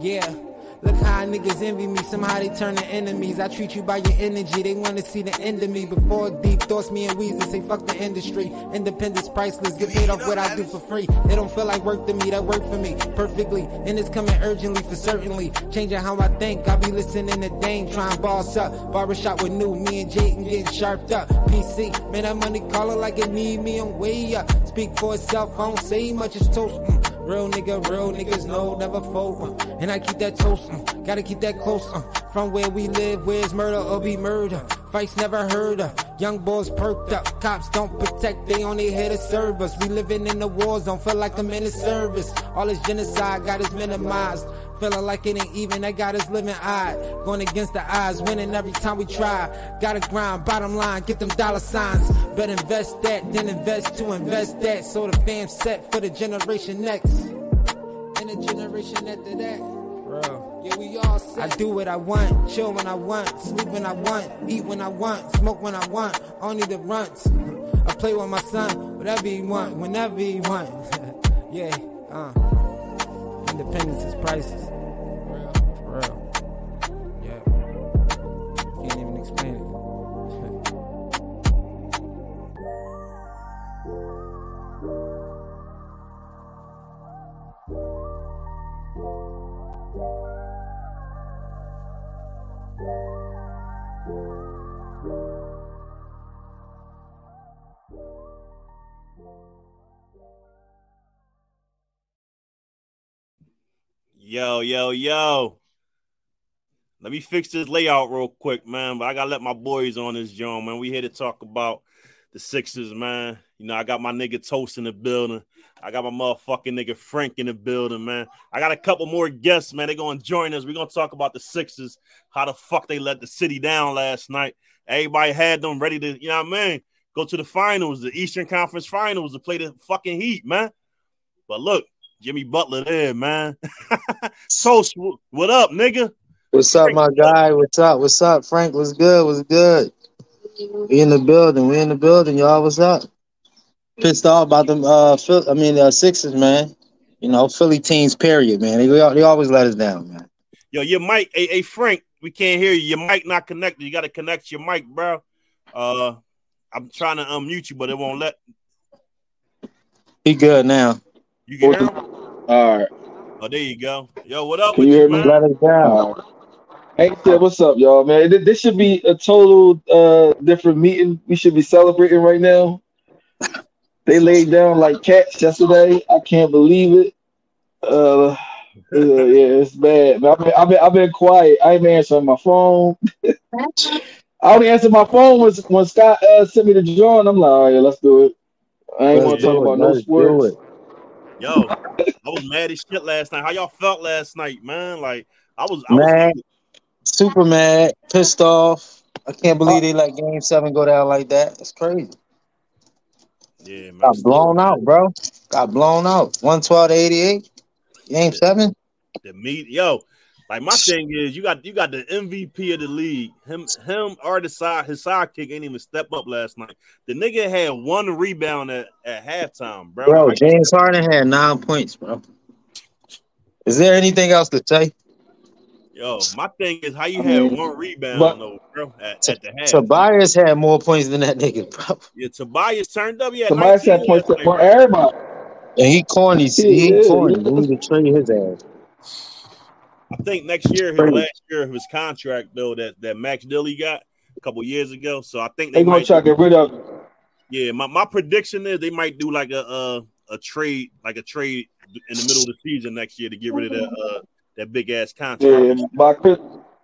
Yeah. Look how niggas envy me, somehow they turn to enemies. I treat you by your energy, they wanna see the end of me. Before deep thoughts, me and Weezy say fuck the industry. Independence priceless, get paid off what I do for free. It don't feel like work to me, that work for me perfectly. And it's coming urgently for certainly. Changing how I think, I be listening to Dame, trying boss up. Barbershop with new, me and Jayden getting sharped up. PC, man, that money calling like it need me, I'm way up. Speak for itself, I don't say much, it's toast. Mm. Real nigga, real niggas know, never fold. Uh, and I keep that toast, uh, gotta keep that close. Uh, from where we live, where's murder or be murder? Fights never heard of. Young boys perked up. Cops don't protect, they only here to serve us. We living in the war zone, feel like I'm in the service. All this genocide got us minimized. Feeling like it ain't even, that got us living odd. Going against the odds, winning every time we try. Gotta grind, bottom line, get them dollar signs. Better invest that, then invest to invest that. So the fam set for the generation next. And the generation after that. Bro. Yeah, we all set. I do what I want, chill when I want, sleep when I want, eat when I want, smoke when I want, only the runts. I play with my son, whatever he want, whenever he want. yeah, uh. Independence is priceless. For real. For real. Yeah. Can't even explain it. Yo, yo, yo. Let me fix this layout real quick, man. But I gotta let my boys on this joint, man. We here to talk about the Sixers, man. You know, I got my nigga Toast in the building. I got my motherfucking nigga Frank in the building, man. I got a couple more guests, man. They're gonna join us. We're gonna talk about the Sixers, how the fuck they let the city down last night. Everybody had them ready to, you know what I mean? Go to the finals, the Eastern Conference finals to play the fucking Heat, man. But look, Jimmy Butler there, man. Toast, what up, nigga? What's up, my guy? What's up? What's up, Frank? What's good? What's good? We in the building. We in the building, y'all. What's up? Pissed off about them. Uh, Phil, I mean, uh, Sixers, man. You know, Philly teams. Period, man. They, they always let us down, man. Yo, your mic, hey, hey, Frank, we can't hear you. Your mic not connected. You got to connect your mic, bro. Uh, I'm trying to unmute you, but it won't let. He good now. You can hear him? All right. Oh, there you go. Yo, what up? Can with you hear man? me? Let us down. Hey, Sid, what's up, y'all, man? This should be a total uh different meeting. We should be celebrating right now. They laid down like cats yesterday. I can't believe it. Uh, uh, yeah, it's bad. I've been, I've been, I've been quiet. I ain't been answering my phone. I only answered my phone when, when Scott uh, sent me the drawing. I'm like, all right, let's do it. I ain't want to talk it. about no Let's sports. Yo, I was mad as shit last night. How y'all felt last night, man? Like I was, I was Mad, super mad, pissed off. I can't believe they let Game Seven go down like that. It's crazy. Yeah, man. Got blown out, bro. Got blown out. One twelve to eighty eight. Game Seven. The meat, yo. Like my thing is, you got you got the MVP of the league. Him, him, or the side his sidekick ain't even step up last night. The nigga had one rebound at, at halftime, bro. Bro, James Harden had nine points, bro. Is there anything else to say? Yo, my thing is how you I had mean, one rebound but- though, bro, at, at the half. Tobias had more points than that nigga, bro. Yeah, Tobias turned up. Yeah, Somebody said points last night, for bro. everybody. And he corny. See, He Yeah, corny. yeah. We need to trade his ass. I think next year, his last year of his contract though, that that Max Dilly got a couple years ago. So I think They they gonna might. try to get rid of it. Yeah, my, my prediction is they might do like a uh, a trade, like a trade in the middle of the season next year to get rid of that uh, that big ass contract. Yeah, by Chris,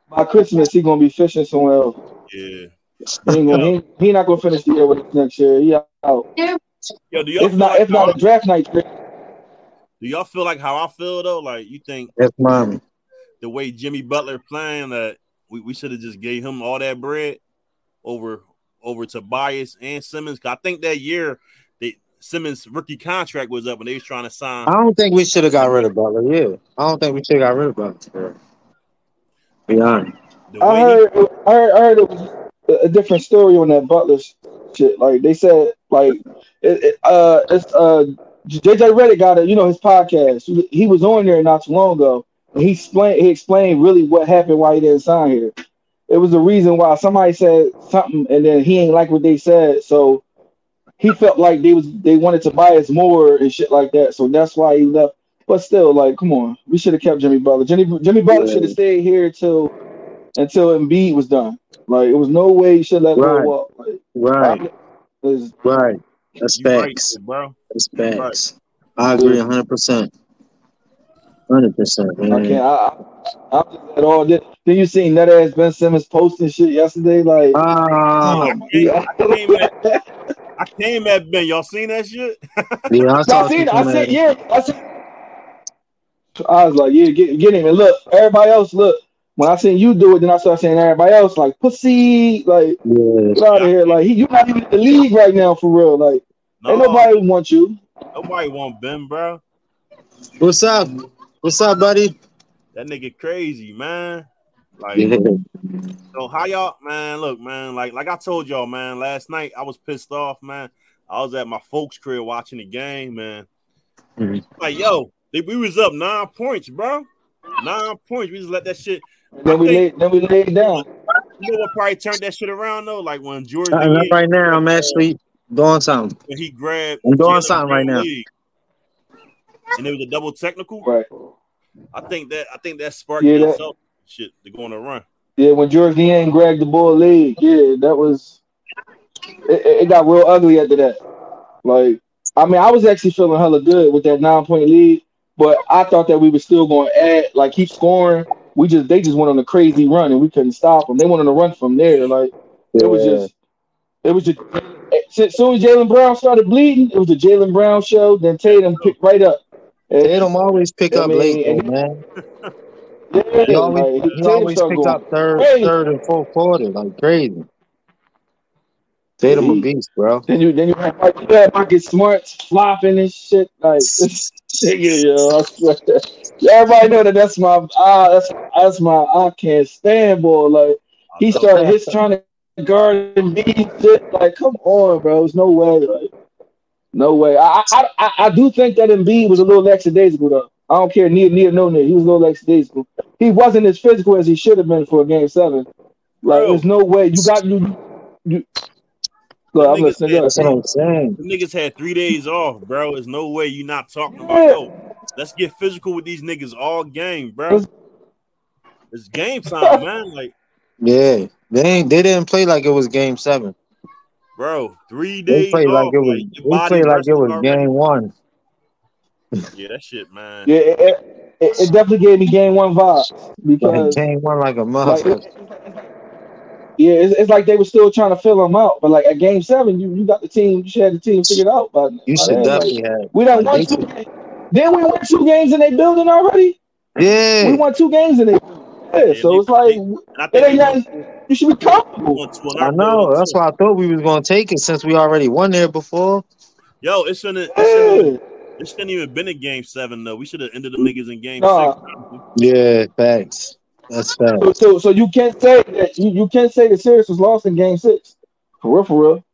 by Christmas he gonna be fishing somewhere else. Yeah. He ain't gonna, he, he not gonna finish the year with us next year. He out. Yo, do y'all If not, like if not a draft night. trade. do y'all feel like how I feel though? Like you think That's mommy. the way Jimmy Butler playing that we, we should have just gave him all that bread over over Tobias and Simmons. I think that year they Simmons rookie contract was up and they was trying to sign. I don't think we should have got rid of Butler. Yeah, I don't think we should have got rid of Butler. bro. Be honest. I way he- heard, I heard, I heard it was a- a different story on that Butler shit. Like they said, like it, it, uh, it's uh, JJ Redick got it. you know, his podcast. He- He was on there not too long ago, he explained he explained really what happened why he didn't sign here. It was the reason why somebody said something and then he ain't like what they said, so he felt like they was they wanted to buy us more and shit like that. So that's why he left. But still, like, come on, we should have kept Jimmy Butler. Jimmy Jimmy Butler Yeah. should have stayed here till until Embiid was done. Like, it was no way he should let Right. go walk. Like, Right, it's- right. That's You right, facts. bro. That's facts. I agree hundred percent. Hundred percent, I can't. I, I, I'm just at all. Then, then you see that ass Ben Simmons posting shit yesterday. Like, Ah, I came, I came at, I came at Ben. Y'all seen that shit? yeah, I I saw seen. it. I said, yeah. I said. I was like, yeah, get get him. And look, everybody else, look. When I seen you do it, then I started saying everybody else, like pussy, like Yeah, get out of here. Like he, you not even in the league right now for real. Like ain't nobody want you. nobody want Ben, bro. What's up? What's up, buddy? That nigga crazy, man. Like, so how y'all, man? Look, man. Like, like I told y'all, man. Last night I was pissed off, man. I was at my folks' crib watching the game, man. Mhm. Like, yo, they, we was up nine points, bro. Nine points. We just let that shit. And then we laid, then we laid down. You know what probably turned that shit around though? Like when George Uh, McGee- right now, I'm actually doing something. when he grabbed I'm doing Jalen something right now. league, and it was a double technical. Right. I think that I think that sparked Yeah, yeah, that- shit to go on a run. Yeah, when George Niang grabbed the ball leg, yeah, that was it, it it got real ugly after that. Like, I mean, I was actually feeling hella good with that nine point lead, but I thought that we were still going to add, like, keep scoring. We just they just went on a crazy run and we couldn't stop them. They went on a run from there. Like, it was just, it was just. Eh, as soon as Jaylen Brown started bleeding, it was the Jaylen Brown show. Then Tatum picked right up. And- Tatum always pick I up late, and- though, man. yeah, He always, like, he always going up third, crazy. third and fourth quarter, like crazy. Tatum a beast, bro. Then you then you have you had Marcus Smart flopping and shit like this nigga, yo. I swear. Everybody know that that's my ah that's that's my I can't stand boy. Like he started his trying to guard and shit. Like come on, bro. There's no way. Like no way. I I I, I do think that Embiid was a little lackadaisical though. I don't care neither neither no neither. He was a little lackadaisical. He wasn't as physical as he should have been for a game seven. Like Bro. there's no way you got you you. Look, I'm Niggas listening. said- That's ahead. what I'm saying. The niggas had three days off, bro. There's no way you're not talking about Yeah. yo. Let's get physical with these niggas all game, bro. It's game time, man. Like, Yeah, they ain't, they didn't play like it was game seven. bro, three days. They days played off. like it was. like, They played like it was already. game one. Yeah, that shit, man. Yeah, it, it, it- it definitely gave me game one vibes Like because game one, like a like, yeah, it's, it's like they were still trying to fill them out. But like at game seven, you, you got the team, you should have the team figured out. But You should definitely have. we done like, won two. should- Then we won two games in their building already. Yeah, we won two games in it. Yeah, Yeah, so it's like it ain't nothing. You should be comfortable. won two in I know. That's why I thought we was gonna take it since we already won there before. Yo, it shouldn't. It shouldn't, Yeah. even, it shouldn't even been a game seven though. We should have ended the niggas in game Nah. six. Yeah, facts. That's So, facts. so so you can't say that you, you can't say the series was lost in game six. For real, for real.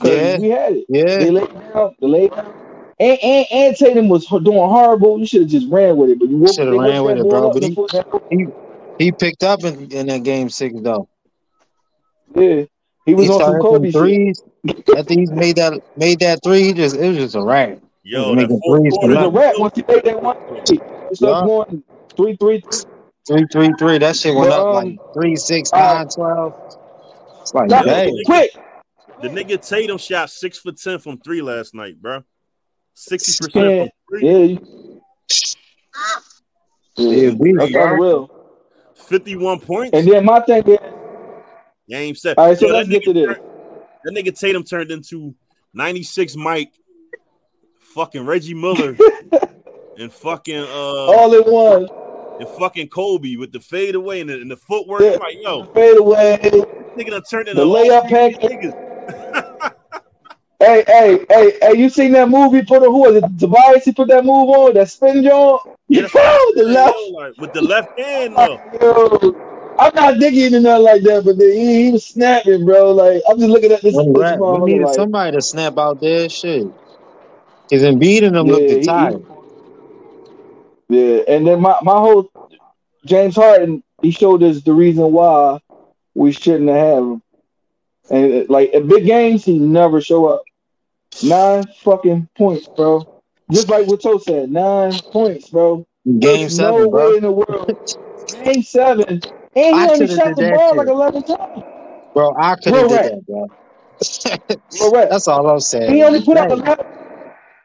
'Cause Yeah. we had it. Yeah. They Yeah, laid down. They laid down. And, and, and Tatum was doing horrible. You should have just ran with it. But you Shoulda ran with it, bro, but he- he he picked up in, in that game six though. yeah, he was he on some Kobe some shit. threes. After he made that made that three, he just it was just a wrap. Yo, Making that fourth threes It for was quarter, a wrap once he made that one. three. He started Yeah. going three, three, three. Three, three, three. That shit went But, up um, like three, six, uh, nine, twelve. It's like Not dang. quick. the nigga Tatum shot six for ten from three last night, bro. Sixty Yeah, percent from three. yeah. Yeah, we That's bro. unreal. Fifty-one points. And then my thing is, Game set. all right, so Yo, let's that get to this. turned- That nigga Tatum turned into ninety-six Mike, fucking Reggie Miller, and fucking uh All in one. and fucking Kobe with the fade away and the, and the footwork. Yeah. Like, yo, Fade away. nigga done turned The layup pack. Hey, hey, hey, hey, you seen that movie? Put on, who was it? Tobias, he put that move on, that spin joint. Yeah, that's Yo, the left. Like, with the left hand though. Yo, I'm not digging into nothing like that, but then he, he was snapping, bro. Like, I'm just looking at this. When we needed like, somebody to snap out there. Shit. Cause Embiid and them Yeah, looked tired. Yeah, and then my, my whole James Harden, he showed us the reason why we shouldn't have him. And like in big games, he never show up. Nine fucking points, bro. Just like what Toe said, nine points, bro. Game There's seven, no bro. way in the world. Game seven. And he I only shot the ball shit. like 11 times. Bro, I could have did that, bro. Correct. That's all I'm saying. He only put up Dang.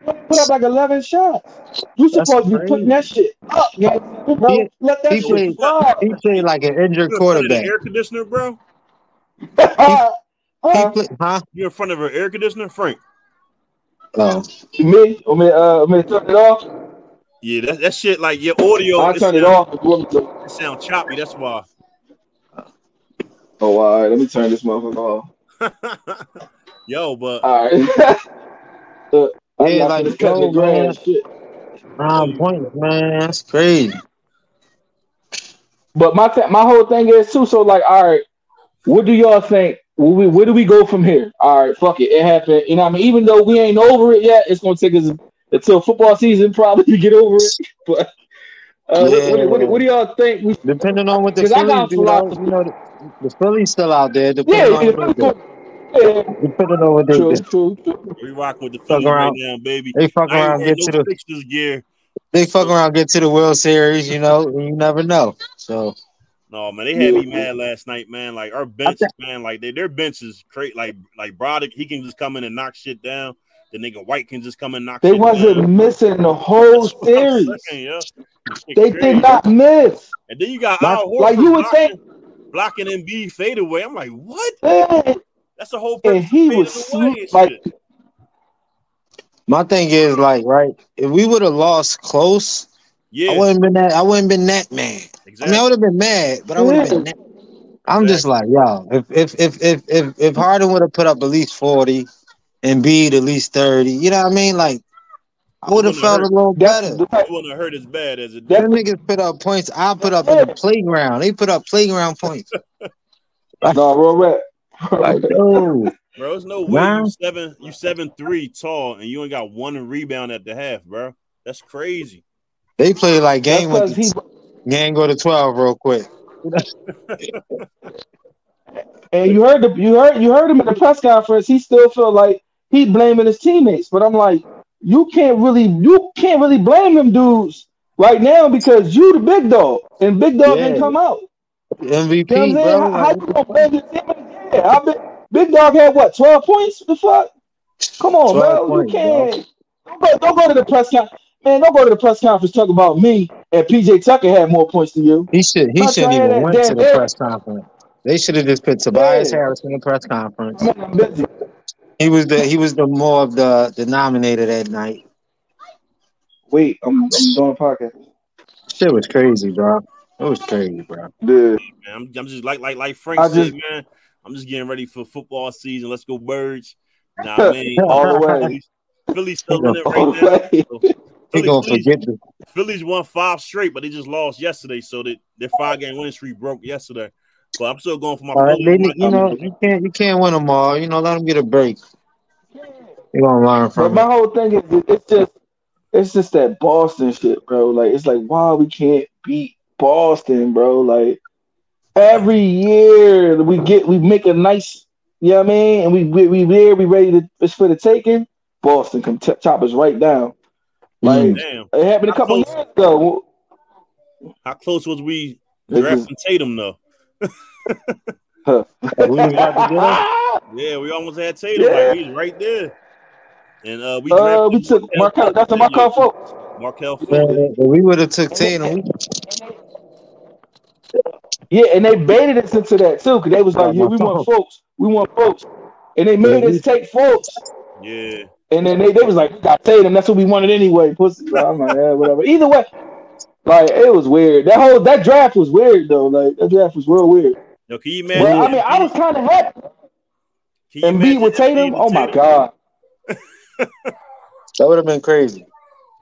11, put up like 11 shots. You That's supposed to be putting that shit up, yeah, bro. He- Let that he shit played- fly. He played like an injured You in front of the quarterback. air conditioner, bro? Uh, He uh, play, huh? You in front of an air conditioner, Frank? Oh, me, I mean, uh, I mean, turn it off. Yeah, that, that shit like your audio. I'll turn it sound, off. if you want me to. It sound choppy. That's why. Oh, all right. Let me turn this motherfucker off. Yo, but All right. I'm Yeah, not like, gonna cut the grass. Shit. nine points, man. That's crazy. But my th- my whole thing is too. So like, all right, what do y'all think? Where, we, where do we go from here? All right, fuck it, it happened. You know, what I mean, even though we ain't over it yet, it's gonna take us until football season probably to get over it. But uh, what, what, what, what do y'all think? We, Depending on what the I Phillies do, you know, the, the Phillies still out there. yeah, Depending on yeah, what they do. yeah, Depending on what they true, true, true. we rocking with the Phillies around. right now, baby. They fuck I around, get no to the gear. they fuck around, get to the World Series. You know, and you never know. So No, man, they had me mad last night, man. Like our bench, man, like they, their bench is great. Like like Broderick, he can just come in and knock shit down. The nigga White can just come and knock. They wasn't down. missing the whole That's series. saying, yeah. They crazy. did not miss. And then you got My- Al Horford Like you would blocking, think, blocking Embiid fade away. I'm like, what? man, That's the whole and he was fading sweet, like shit. my thing is like, right? If we would have lost close, yeah, I wouldn't been that. I wouldn't been that mad. I mean. I would have been mad, but I would have been. That. I'm just like, yo, if if if if if, if Harden would have put up at least forty, and Bede at least thirty, you know what I mean? Like, I would have Wouldn't felt a little better. the it wouldn't have hurt as bad as it That- did. Them niggas put up points. I put up in the playground. They put up playground points. No, real rap. Like, yo, Bro, it's no way Nah. you seven you seven three tall and you ain't got one rebound at the half, bro. That's crazy. they play like game with because he game go to twelve real quick. and you heard the you heard you heard him in the press conference. He still felt like he blaming his teammates, but I'm like, you can't really you can't really blame them dudes right now because you the big dog and big dog Yeah. didn't come out. MVP, You know what I'm saying? bro. How, how you gonna blame your teammates? Yeah, I big, big dog had what twelve points? The fuck? Come on, 12 bro. points, you can't. Don't, go, don't go to the press conference. Man, don't go to the press conference talk about me and PJ Tucker had more points than you. he should he Not shouldn't even that went to the Eric. press conference. They should have just put Tobias Yeah. Harris in the press conference. Man, I'm busy. He was the he was the more of the the nominator that night. Wait, I'm, I'm doing a podcast. Shit was crazy, bro. It was crazy, bro. Dude. Man, I'm, I'm just like like like Frank I said, just- man. I'm just getting ready for football season. Let's go birds. Nah, I mean, All the way. Phillies, Phillies still in it All right the now. way. So, He gonna Phillies, forget the Phillies won five straight, but they just lost yesterday, so that their five game winning streak broke yesterday. But I'm still going for my Phillies. they, you know you can't you can't win them all. You know, let them get a break. You gonna learn from. But my it. whole thing is it's just it's just that Boston shit, bro. Like it's like why we can't beat Boston, bro. Like every year we get we make a nice, you know what I mean, and we we we there we ready to it's for the taking. Boston come t- chop us right down. Like Mm. Damn, it happened a couple How years ago. how close was we This drafting Tatum though? We was to get. Yeah, we almost had Tatum. Yeah. Like he's right there. And uh, we Uh, we took Markelle. That's the Markelle Fultz. Markelle Man, Fultz. if we would have took Tatum. We, Yeah, and they baited us into that too, because they was like, "Yeah, we want Fultz, we want Fultz," and they made us take Fultz. Yeah, And then they, they was like, we got Tatum. That's what we wanted anyway. Pussy. So I'm like, yeah, whatever. Either way, like it was weird. That whole that draft was weird though. Like that draft was real weird. yo, can you But imagine? I mean, I was kind of happy. can you And beat with Tatum. Oh my Tatum god. that would have been crazy.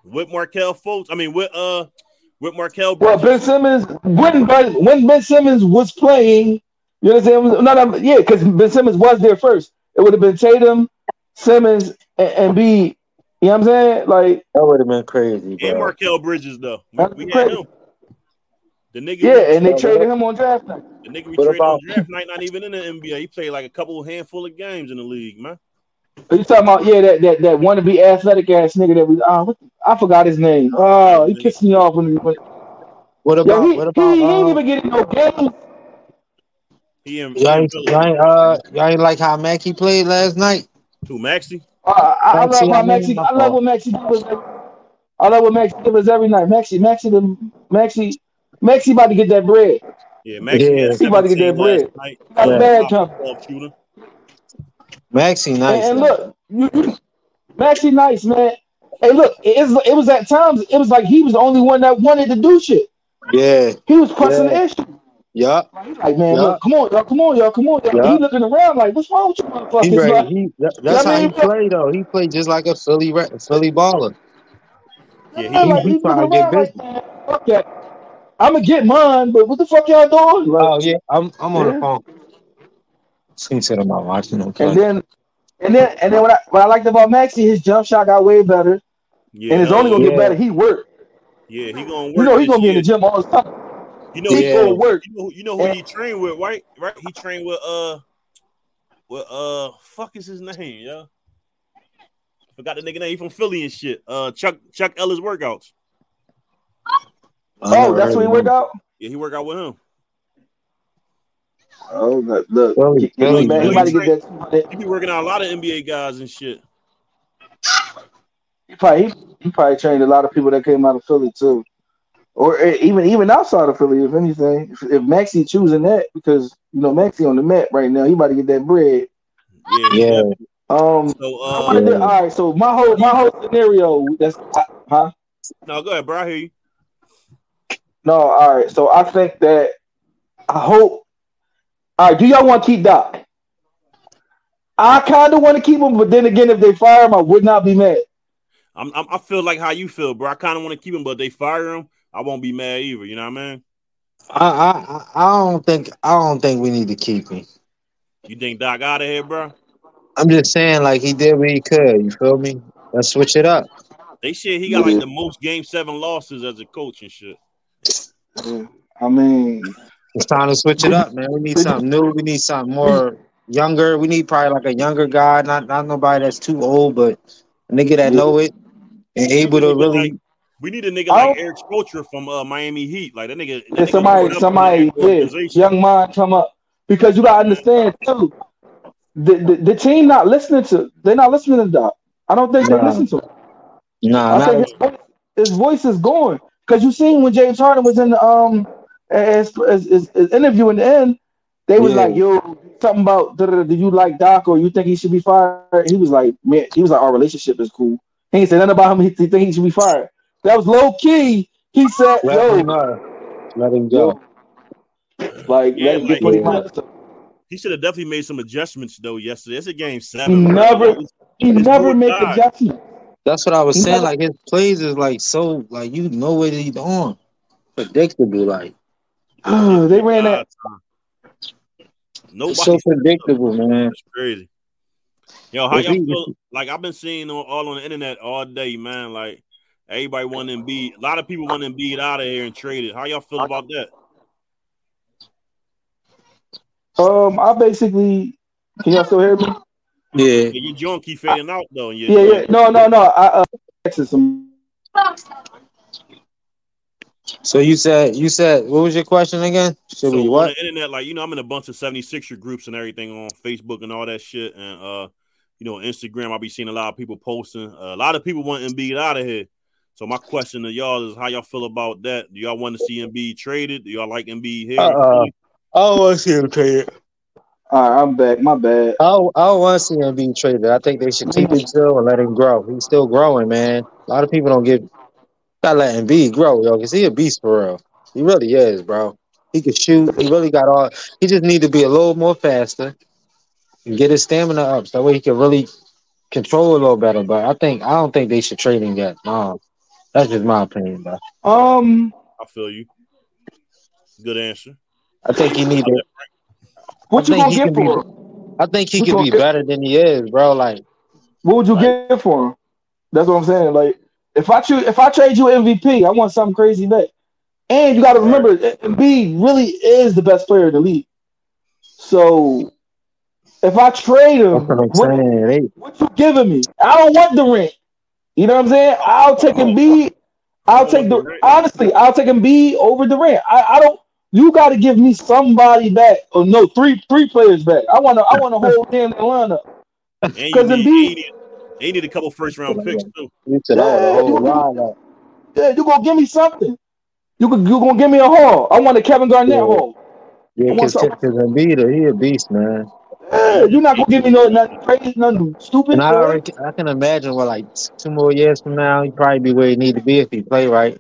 With Markelle Fultz, I mean, with uh, with Markelle. Well, Ben Simmons when when Ben Simmons was playing, you know what I'm No, no, yeah, because Ben Simmons was there first. It would have been Tatum, Simmons, and, and B. You know what I'm saying? Like That would have been crazy, and bro. Mikal Bridges though. We, we had him. The nigga, Yeah, and they traded him on draft night. the nigga we What traded on draft night, not even in the NBA. He played like a couple handful of games in the league, man. Are you talking about yeah that that that wannabe athletic ass nigga that was uh, I forgot his name. Oh, he pissed me off when he went. What yo, about he, what he, about he ain't uh, even getting no games. He in, y'all ain't, y'all ain't uh y'all ain't like how Mackey played last night? Who, Maxey? Uh, I, I Maxey, love I how mean, Maxey. I love what Maxey does. I love what Maxey does every night. Maxey, Maxey, the Maxey, Maxey about to get that bread. Yeah, Maxey Yeah. He about to get 17 that bread. night. Got Yeah. a bad Top coming. ball shooter. Maxey nice. And, and look, you, you, Maxey nice, man. Hey, look, it, is- it was at times, it was like he was the only one that wanted to do shit. Yeah. He was pressing Yeah. the issue. Yup. Like, man, Yeah. look, come on, y'all, come on, y'all, come on. Y'all. Yeah. He looking around like, what's wrong with you motherfuckers? ready. Like, He that, that's I how he mean, play though. He play just like a Philly Philly baller. Yeah, yeah, he, like, he he's trying to get around like, busy. man, fuck that. I'm going to get mine, but what the fuck y'all doing? Like, Oh yeah, I'm I'm on Yeah. the phone. He said I'm not watching okay. and then, and then, and then what I, what I liked about Maxey, his jump shot got way better, yeah, and it's only going to yeah. get better. He worked. yeah, he gonna work. You know, he's going to be in the gym all the time. You know, He he, Yeah. going to work. you know, you know who And- he trained with, right? Right? He trained with uh, with uh, fuck is his name, yeah. Forgot the nigga name. He from Philly and shit. Uh, Chuck Chuck Ellis workouts. Oh, that's heard what he of worked out? Yeah, he work out with him. Oh, look, look. Philly, He, Philly, he, about- he man. about to get that. He be working out a lot of NBA guys and shit. He probably he, he probably trained a lot of people that came out of Philly too, or eh, even even outside of Philly. If anything, if, if Maxey choosing that because you know Maxey on the map right now, he about to get that bread. Yeah, Yeah. Um, So how uh, about all right. So my whole my whole scenario that's huh? no, go ahead, bro. I hear you. No, all right. So I think that I hope. All right. Do y'all want to keep Doc? I kind of want to keep him, but then again, if they fire him, I would not be mad. I'm, I'm I feel like how you feel, bro. I kind of want to keep him, but they fire him. I won't be mad either. You know what I mean? I, I I- I don't think I don't think we need to keep him. You think Doc out of here, bro? I'm just saying like he did what he could. You feel me? Let's switch it up. They said he got like the most game seven losses as a coach and shit. I mean, It's time to switch it up, man. We need something new. We need something more younger. We need probably like a younger guy, not not nobody that's too old, but a nigga that know it and able to really. We need a nigga like Erik Spoelstra from uh, Miami Heat. Like that nigga. That Yeah, nigga somebody, grew somebody, yeah, young mind come up because you gotta understand too. The, the the team not listening to they're not listening to Doc. I don't think they Nah. listen to him. Nah, I not think his voice, his voice is going because you seen when James Harden was in the um as as, as, as interview in the end, they was Yeah. like, "Yo, something about da, da, da, do you like Doc or you think he should be fired?" He was like, "Man, he was like, our relationship is cool." He ain't said nothing about him. He, he think he should be fired. That was low key. He said, let "Yo, him go. Let him go. like Yeah, let like- put him out." He should have definitely made some adjustments though yesterday. It's a game He seven. bro. never, he It's never do or make die. adjustments. That's what I was He saying. never- Like his plays is like so like you know what he's on. Predictable, like they ran that. Nobody. so predictable, man. That's crazy. Yo, how y'all feel? Like I've been seeing on, all on the internet all day, man. Like everybody want Embiid. A lot of people want Embiid out of here and traded. How y'all feel about that? Um, I basically, can y'all still hear me? Yeah. Yeah, your joint keep fading out though. and Yeah, yeah. No, no, no. I uh, texted some. So you said you said what was your question again? Should So we on the internet, like you know, I'm in a bunch of 76er groups and everything on Facebook and all that shit. And uh, you know, Instagram, I'll be seeing a lot of people posting. Uh, a lot of people want Embiid out of here. So my question to y'all is how y'all feel about that? Do y'all want to see Embiid traded? Do y'all like Embiid here? Uh-uh. I don't want to see him traded. All right, I'm back. My bad. I don't, I don't want to see him being traded. I think they should keep him still and let him grow. He's still growing, man. A lot of people don't give. Gotta let him grow, yo, because he a beast for real. He really is, bro. He can shoot. He really got all. He just need to be a little more faster and get his stamina up, so that way he can really control a little better. But I think I don't think they should trade him yet. No, that's just my opinion, bro. Um, I feel you. Good answer. I think he need to. what I you think gonna he get can be- for him? I think he Which can one? be better than he is, bro. Like What would you get for him? That's what I'm saying. Like, if I choose, if I trade you MVP, I want something crazy back. And you got to remember, Embiid really is the best player in the league. So if I trade him, what what, what you giving me? I don't want Durant. You know what I'm saying? I'll take Embiid. I'll take the honestly. I'll take Embiid over Durant. I, I don't. You got to give me somebody back. Oh no, three three players back. I want to. I want to hold damn lineup. And you Because need, Embiid- you need, a couple first round picks too. you said all the Yeah, whole you- lineup. Yeah, you gonna give me something. You could you gonna give me a haul. I want a Kevin Garnett Yeah. haul. Yeah, I want because some- Embiid, he a beast, man. Yeah, you're not gonna give me no nothing crazy, nothing stupid. And I boy. already, I can imagine what like two more years from now, he probably be where he need to be if he play right,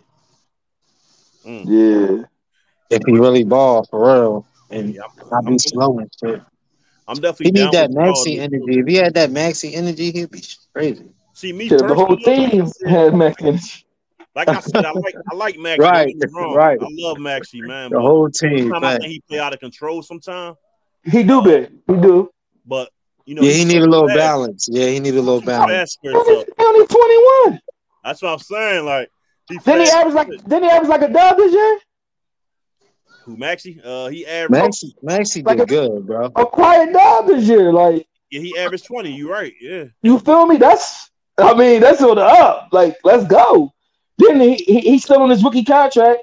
mm. Yeah. if he really ball for real, and Yeah, I'm, not be I'm- slow and shit. I'm definitely He need that with Maxey this. energy. If he had that Maxey energy, he'd be crazy. See me Shit, the whole team had Max energy. Like I said, I like I like Maxey. Right, Don't get me wrong. right. I love Maxey, man. The whole team, sometimes I man. think he play out of control sometimes. He do big. He do. But you know, Yeah, he he's need a little fast. balance. Yeah, he need a little balance. fast for himself. He only 21. That's what I'm saying. Like he Then he fast. averaged like then he averaged like a dub this year. Who Maxey? Uh, he averaged. Maxey, Maxey Like did a- good, bro. A quiet dub this year. Like Yeah, he averaged twenty. You right? Yeah. you feel me? That's I mean that's on the up. Like let's go. Then he, he he's still on his rookie contract.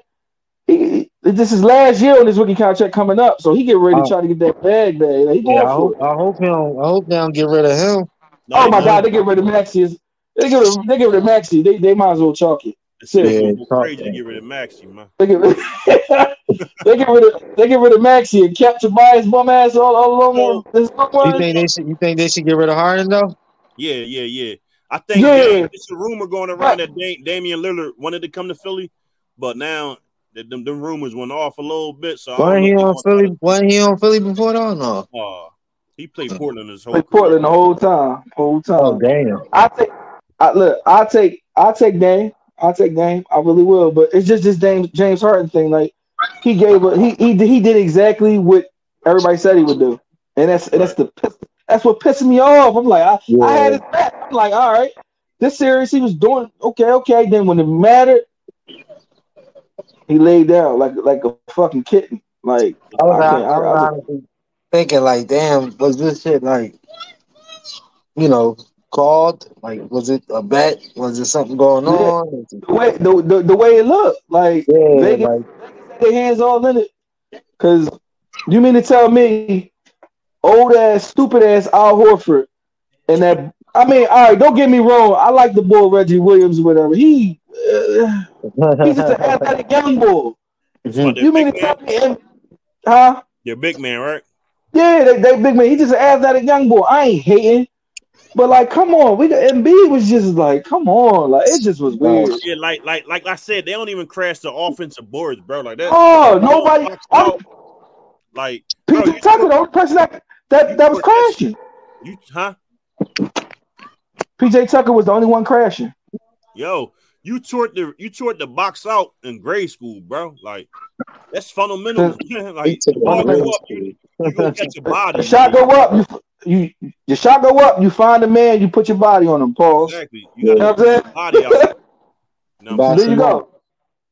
He, this is last year on his rookie contract coming up, so he get ready to Oh. try to get that bag, bag. Like, he Yeah, I hope. I hope he don't. I hope they don't get rid of him. No, Oh my no, God, they get rid of Maxey. They get rid, they get rid of Maxey. They they might as well chalk it. The Sixers Yeah, go talk crazy to get rid of Maxey, man. They get rid, they get rid of they get rid of Maxey and kept Tobias bum ass all, all along. Oh. This You think they should? You think they should get rid of Harden though? Yeah, yeah, yeah. I think Yeah. yeah. it's a rumor going around that da- Damian Lillard wanted to come to Philly, but now the, them, them rumors went off a little bit. So I Wasn't he on Philly? Wasn't he on Philly before though? No. Uh, he played Portland his whole played. Portland the whole time. Whole time. Oh damn. I take I look, I take I take Dame. I take Dame. I really will. But it's just this Dame James Harden thing. Like he gave a, he he he did exactly what everybody said he would do. And that's and that's the that's what pissing me off. I'm like, I, I had his back. I'm like, all right, this series he was doing okay, okay. Then when it mattered, he laid down like like a fucking kitten. Like I was, I I, was I- honestly thinking like, damn, was this shit like, you know, called? Like, was it a bet? Was there something going Yeah. on? Was the way the, the, the way it looked, like Yeah, Vegas, like had their hands all in it. Cause you mean to tell me old ass, stupid ass Al Horford and that I mean, all right, don't get me wrong. I like the boy Reggie Williams or whatever. He uh, he's just an athletic young boy. You mean to tell me and- huh? they're big man, right? Yeah, they, they big man. He's just an athletic young boy. I ain't hating. But like, come on, we got Embiid was just like, come on, like it just was oh, weird. Yeah, like like like I said, they don't even crash the offensive boards, bro. Like that. Oh, nobody. Box I'm, Like, bro, PJ Tucker, the only person that that, that was crashing. you huh? PJ Tucker was the only one crashing. Yo, you tore the you tore the box out in grade school, bro. Like that's fundamental. like the ball up, you, you gonna catch your body. The shot go up, you you your shot go up, you find a man, you put your body on him. Pause. Exactly. You You know what I'm get your body out. saying? You know what I'm Box there you go.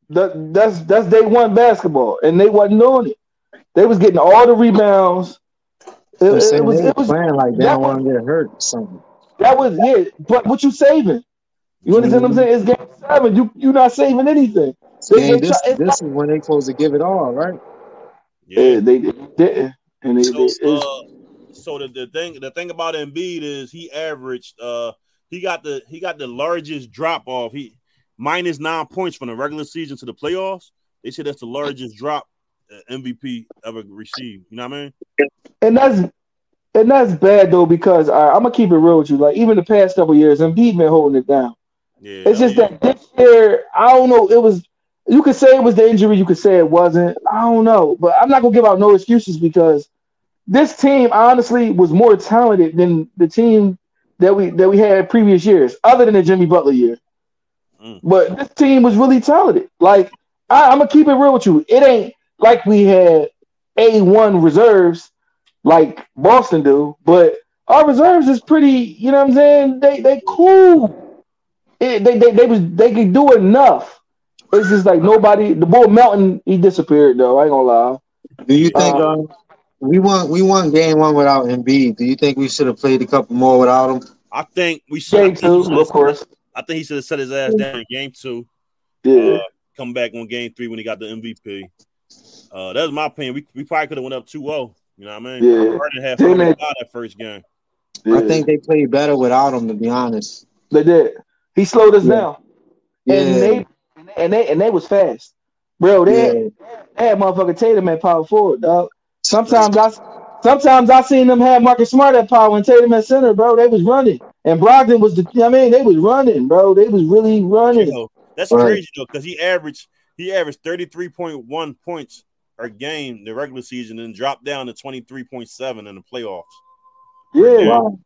That, that's that's day one basketball, and they wasn't doing it. They was getting all the rebounds. It, I'm it saying was it was playing like they that don't want to get hurt or something. that was yeah. But what you saving? You understand what I'm saying? It's game seven. You you're not saving anything. They- Man, they this try- this is when they supposed to give it all, right? Yeah. Yeah, they didn't, and they, So, uh, so the, the thing the thing about Embiid is he averaged uh he got the he got the largest drop off. He minus nine points from the regular season to the playoffs. They said that's the largest drop MVP ever received. You know what I mean? and that's and that's bad though because I, I'm gonna keep it real with you. Like even the past couple years, Embiid been holding it down. Yeah. It's just yeah. that this year, I don't know. It was you could say it was the injury, you could say it wasn't. I don't know, but I'm not gonna give out no excuses because this team honestly was more talented than the team that we that we had previous years, other than the Jimmy Butler year. Mm. But this team was really talented. Like I, I'm gonna keep it real with you. It ain't like we had A1 reserves like Boston do, but our reserves is pretty. You know what I'm saying? They they cool. It, they, they they was they could do enough. It's just like nobody. The boy Melton, he disappeared though. I ain't gonna lie. Do you think Uh, um, we won we won game one without Embiid? Do you think we should have played a couple more without him? I think we should. Game two, of course. I think he should have set his ass down in game two. Yeah. Uh, come back on game three when he got the MVP. Uh, that's my opinion. We, we probably could have went up 2-0. You know what I mean? Yeah. Harden had Hey, 45 man. that first game. yeah. I think they played better without him. To be honest, they did. He slowed us Yeah. down, yeah, and they and they and they was fast, bro. They, yeah. had, they had motherfucking Tatum at power forward, dog. Sometimes I sometimes I seen them have Marcus Smart at power and Tatum at center, bro. They was running, and Brogdon was the. I mean, they was running, bro. They was really running. Yo, that's Right. crazy though, because he averaged he averaged 33.1 points per game the regular season and dropped down to 23.7 in the playoffs. Yeah, Wow.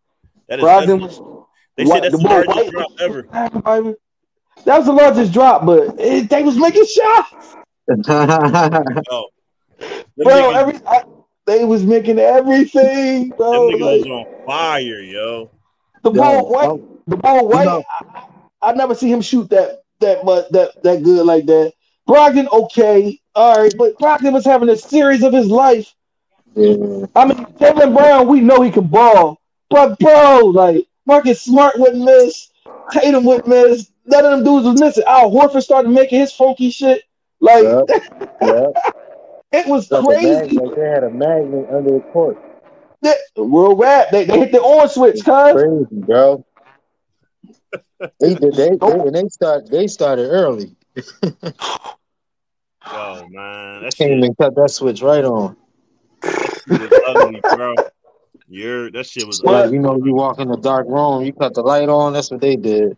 That is Brogdon was. they said that's the the largest drop ever. That was the largest drop, but it, they was making shots, Yo, bro. niggas, Every I, they was making everything, them bro. niggas Like, was on fire, yo. the Yo, ball white. oh, The ball white. know- I, I never see him shoot that that much that that good like that. Brogdon, okay, all right, but Brogdon was having a series of his life. yeah. I mean, Jaylen Brown, we know he can ball, but bro, like Marcus Smart wouldn't miss, Tatum wouldn't miss. None of them dudes was missing. Al Horford started making his funky shit. Like Yep. yeah. it was Like crazy. mag- like they had a magnet under the court. That- Real rap. They, they hit the on switch, cuz. Crazy, bro. They did. They, they when they start. They started early. oh man, that Came shit, and cut that switch right on. ugly, bro. You're, that shit was But- Like you know, you walk in the dark room, you cut the light on. That's what they did.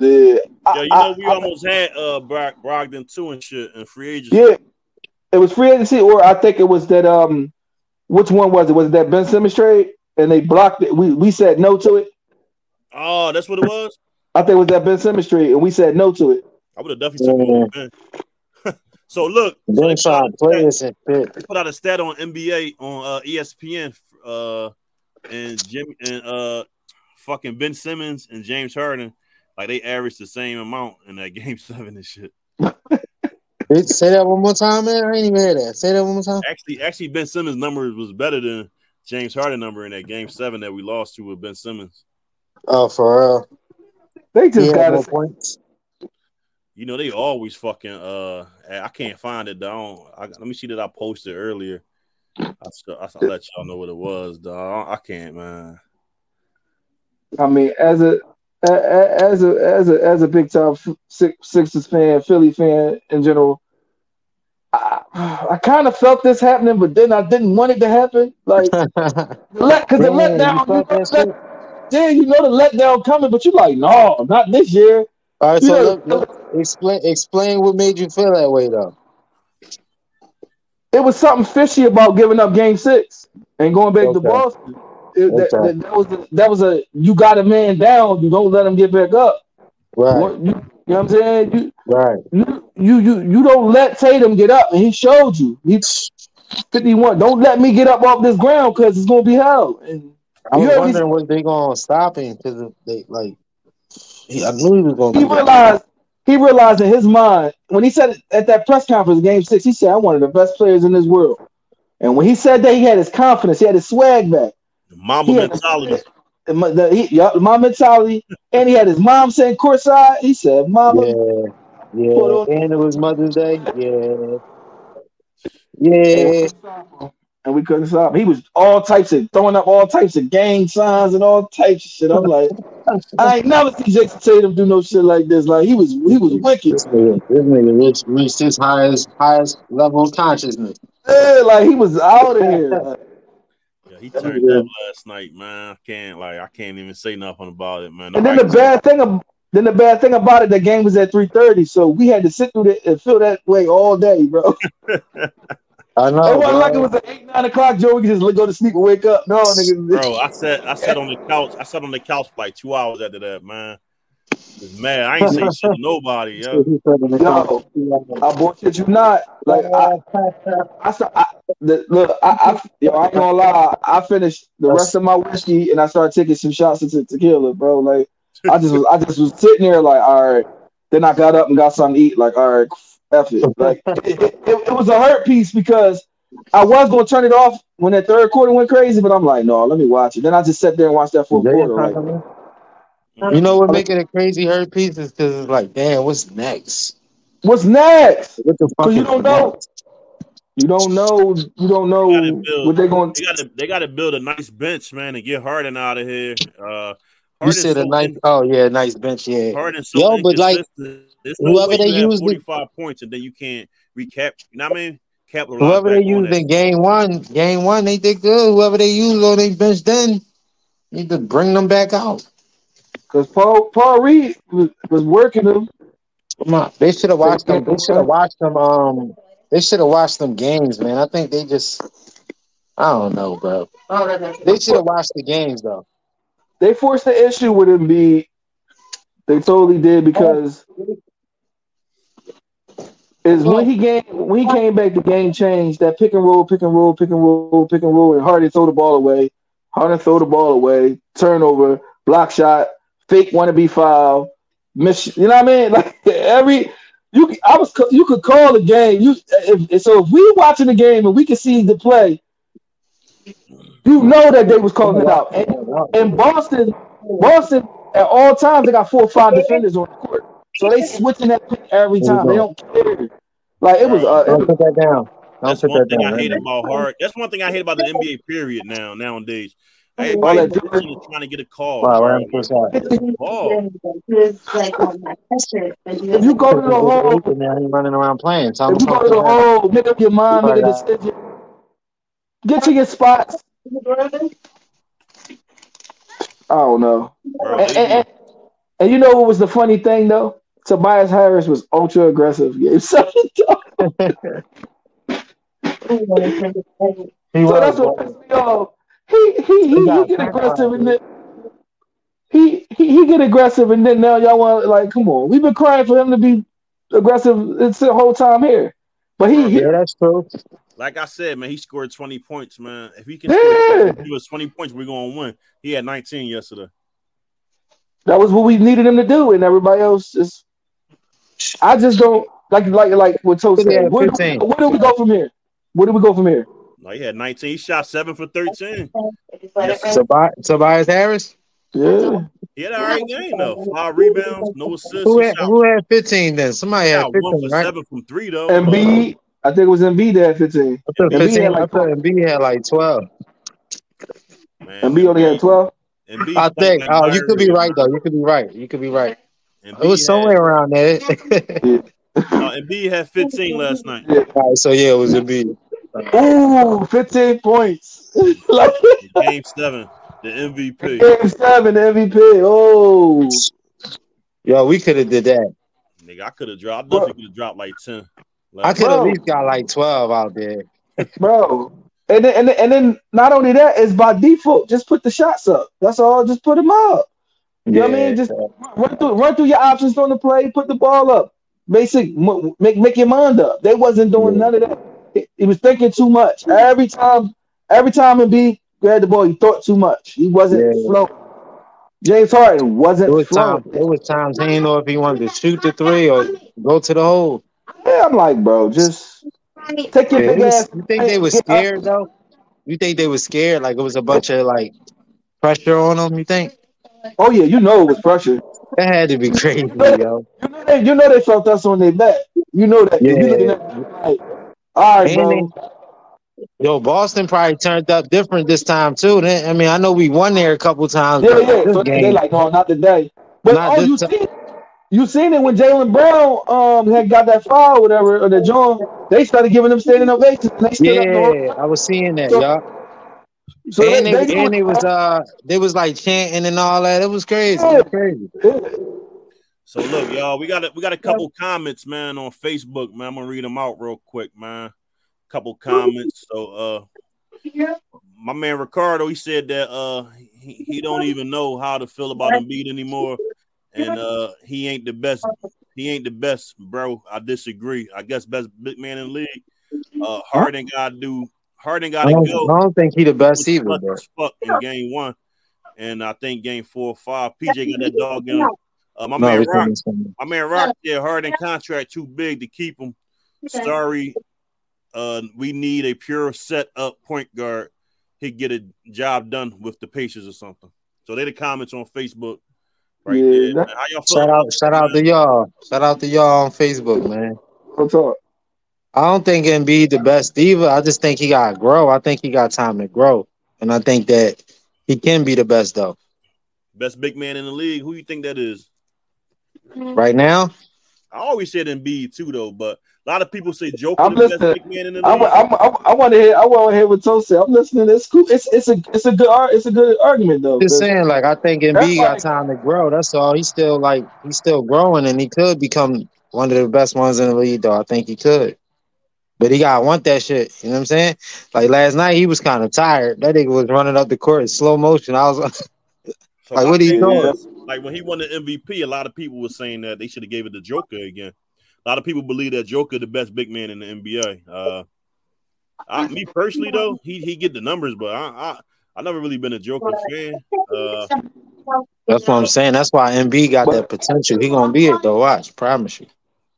The, I- Yo, you I- know we I- almost had uh Brock Brogdon too and shit and free agency. Yeah, it was free agency, or I think it was that. Um, which one was it? Was it that Ben Simmons trade? And they blocked it. We we said no to it. Oh, that's what it was. I think it was that Ben Simmons trade, and we said no to it. I would have definitely took him over Ben. so look, so Then they, put try out a stat, and shit. they put out a stat on NBA on uh, ESPN, uh, and Jim and uh, fucking Ben Simmons and James Harden, like they averaged the same amount in that game seven and shit. Say that one more time, man. I ain't even hear that. Say that one more time. Actually, actually, Ben Simmons' number was better than James Harden number in that game seven that we lost to with Ben Simmons. Oh, for real. They just had got more us. points. You know, they always fucking uh I can't find it down. I, let me see that I posted earlier. I will I'll let y'all know what it was, dog. I can't, man. I mean, as a a- a- as a as a as a big time Six, Sixers fan, Philly fan in general, I, I kind of felt this happening, but then I didn't want it to happen. Like, let because the letdown, you know, yeah, you know the letdown coming, but you're like, no, not this year. All right, You so look, look, explain explain what made you feel that way though. it was something fishy about giving up Game Six and going back to Boston. It- that, that, that was a, that was a you got a man down, you don't let him get back up. Right, You, you know what I'm saying? You, right. you you you you don't let Tatum get up, and he showed you. He's 51. Don't let me get up off this ground because it's gonna be hell. And I was wondering was they gonna stop him because they like. He, I knew he was gonna. he realized he realized in his mind when he said it at that press conference, Game Six, he said, "I'm one of the best players in this world." And when he said that, he had his confidence, he had his swag back. Mamba He had mentality. the, the, the, he, yeah, my mentality, and he had his mom saying courtside. He said, "Mama, Yeah, yeah. And it was Mother's Day. Yeah, yeah. and we couldn't stop. He was all types of throwing up all types of gang signs and all types of shit. I'm like, I ain't never seen Jayson Tatum do no shit like this. Like he was he was wicked. This nigga, this nigga reached, reached his highest highest level of consciousness. Yeah, like he was out of here. Like, Yeah, he turned up last night, man. I can't like I can't even say nothing about it, man. and then the bad thing, ab- then the bad thing about it, the game was at three thirty, so we had to sit through it and feel that way all day, bro. I know. it wasn't like it was at eight nine o'clock, Joe. We could just go to sleep and wake up. No, nigga. Bro, I sat I sat on the couch. I sat on the couch for like two hours after that, man. Was mad. I ain't saying shit to nobody, yo. He said in the Yo, comments. I bullshit you not. Like I, uh, I, I the, look, I, I, yo, I ain't gonna lie. I finished the rest of my whiskey and I started taking some shots of tequila, bro. Like I just was, I just was sitting there, like, all right, Then I got up and got something to eat. Like, all right, F it. Like it, it, it was a hurt piece because I was gonna turn it off when that third quarter went crazy, but I'm like, no, let me watch it. Then I just sat there and watched that fourth quarter. Like, you know what make it a crazy hurt piece is because it's like, damn, what's next? What's next? What the fuck? Because you don't know. next? You don't know. You don't know build- what they're going. They got to they got to build a nice bench, man, and get Harden out of here. Uh, You Harden's said a nice. in- Oh yeah, nice bench. Yeah. Harden's so Yo, but, like, inconsistent. There's no whoever they you have use the- 45 points and then you can't recap. You know what I mean? Capitalize Whoever they back on used in game one, game one, they did good. Whoever they used on their bench then, need to bring them back out. Because Paul Paul Reed was, was working them. Come on, they should have watched them. They should have watched them. Um, they should have watched them games, man. I think they just, I don't know, bro. They should have watched the games though. They forced the issue with Embiid. They totally did because is when he came when he came back, the game changed. That pick and roll, pick and roll, pick and roll, pick and roll, and Harden throw the ball away. Harden throw the ball away, turnover, block shot, fake wannabe foul, miss. You know what I mean? Like every you, I was you could call the game. You if, so if we watching the game and we can see the play, you know that they was calling it out. And, and Boston, Boston at all times they got four or five defenders on the court, so they switching that pick every time. They don't care. Like it was, uh, it Don't put that down. Don't That's put one that thing down. I hate man. about hard. That's one thing I hate about the NBA period now nowadays. All Everybody that is trying to get a call. Wow, bro. I'm so sorry. Ball. if you go to the hole, Now he running around playing. Tell him if you go to the hole, make up your mind, make a decision, get to your spots. I don't know. And, and, and, and you know what was the funny thing though? Tobias Harris was ultra aggressive. Game seven. He So that's what pissed me off. He he he, he get aggressive and then he, he he get aggressive and then now y'all want like come on. We've been crying for him to be aggressive it's the whole time here. But he, he Yeah, that's true. like I said, man, he scored 20 points, man. If he can Yeah. score, he was 20 points, we're gonna win. He had 19 yesterday. that was what we needed him to do, and everybody else just I just don't like like like what Toe Yeah, said. Where do, we, 15. where do we go from here? Where do we go from here? No, he had 19. He shot seven for 13. Tobias, Tobias Harris. Yeah. He had an all right game though. Five rebounds, no assists. Who He had, who had 15 then? Somebody had shot one 15, for right? seven from three though. Embiid, I think it was Embiid that had 15. I thought Embiid 15. had I like thought Embiid had like 12. Man, Embiid only had 12. Embiid I think. Oh, you could be right though. You could be right. You could be right. Embiid It was had- somewhere around there. Uh, Embiid had 15 last night. All right, so yeah, it was Embiid. Ooh, 15 points. like Game seven, the MVP. game seven MVP. Oh, Yo, we could have did that. Nigga, I could have dropped. I definitely could have dropped like 10. I could night. at least got like 12 out there. bro. And then, and then, and then not only that, it's by default. Just put the shots up. That's all. Just put them up. You know what I mean? Just run through, run through your options on the play. Put the ball up. Basic, make make your mind up. They wasn't doing none of that. He, was thinking too much. Every time, every time Embiid grabbed the ball, he thought too much. He wasn't Yeah. flowing. James Harden wasn't It was flowing. time. It was times he didn't know if he wanted to shoot the three or go to the hole. Yeah, I'm like, bro, just take your Yeah, big ass. you think they were up. scared though? You think they were scared? Like it was a bunch of like pressure on them? You think Oh yeah, you know it was pressure. that had to be crazy, yo? You know they, you know they felt us on their back. You know that. Yeah. Looking at them like, all right, And bro. Yo, Boston probably turned up different this time too. They- I mean, I know we won there a couple times. Yeah, but yeah. So they like, no, not today. But Not oh, you this seen you seen it when Jaylen Brown um had got that foul, or whatever, or the John. They started giving them standing ovations. Yeah, I was seeing that, So- y'all. So and they, they, they, and they was uh they was like chanting and all that. It was crazy. It was crazy. So look, y'all, we got a, we got a couple comments, man, on Facebook, man. I'm gonna read them out real quick, man. Couple comments. So uh my man Ricardo, he said that uh he, he don't even know how to feel about Embiid anymore. And uh he ain't the best. He ain't the best, bro. I disagree. I guess best big man in the league. Uh Harden gotta do Harden gotta don't, go. I don't think he the best was either, clutch bro. fuck in game one, and I think game four or five, PJ got that dog in him. Uh, my No, man Rock, couldn't send my man Rock, yeah, Harden contract too big to keep him. Sorry, uh, we need a pure set up point guard. He'd get a job done with the Pacers or something. So they the comments on Facebook. Right Yeah, there. that- How y'all Shout out, shout out to y'all. Shout out to y'all on Facebook, man. What's up? I don't think Embiid the best diva. I just think he got to grow. I think he got time to grow, and I think that he can be the best though. Best big man in the league. Who you think that is? Mm-hmm. Right now, I always said Embiid too, though, but a lot of people say Joker I'm the best listening. big man in the I, league. I, I, I want to hear. I want to hear what Toe said. I'm listening. It's cool. It's it's a it's a good it's a good argument though. just 'cause saying, like I think Embiid got Everybody- time to grow. That's all. He's still like he's still growing, and he could become one of the best ones in the league. Though I think he could, but he gotta want that shit. You know what I'm saying? Like last night, he was kind of tired. That nigga was running up the court in slow motion. I was like, So like, what are you doing? is, Like when he won the MVP, a lot of people were saying that they should have gave it to Joker again. A lot of people believe that Joker the best big man in the NBA. Uh, I, me personally though, he he get the numbers, but I I I never really been a Joker fan. Uh, that's what I'm saying. That's why Embiid got that potential. He gonna be it though. Watch, promise you.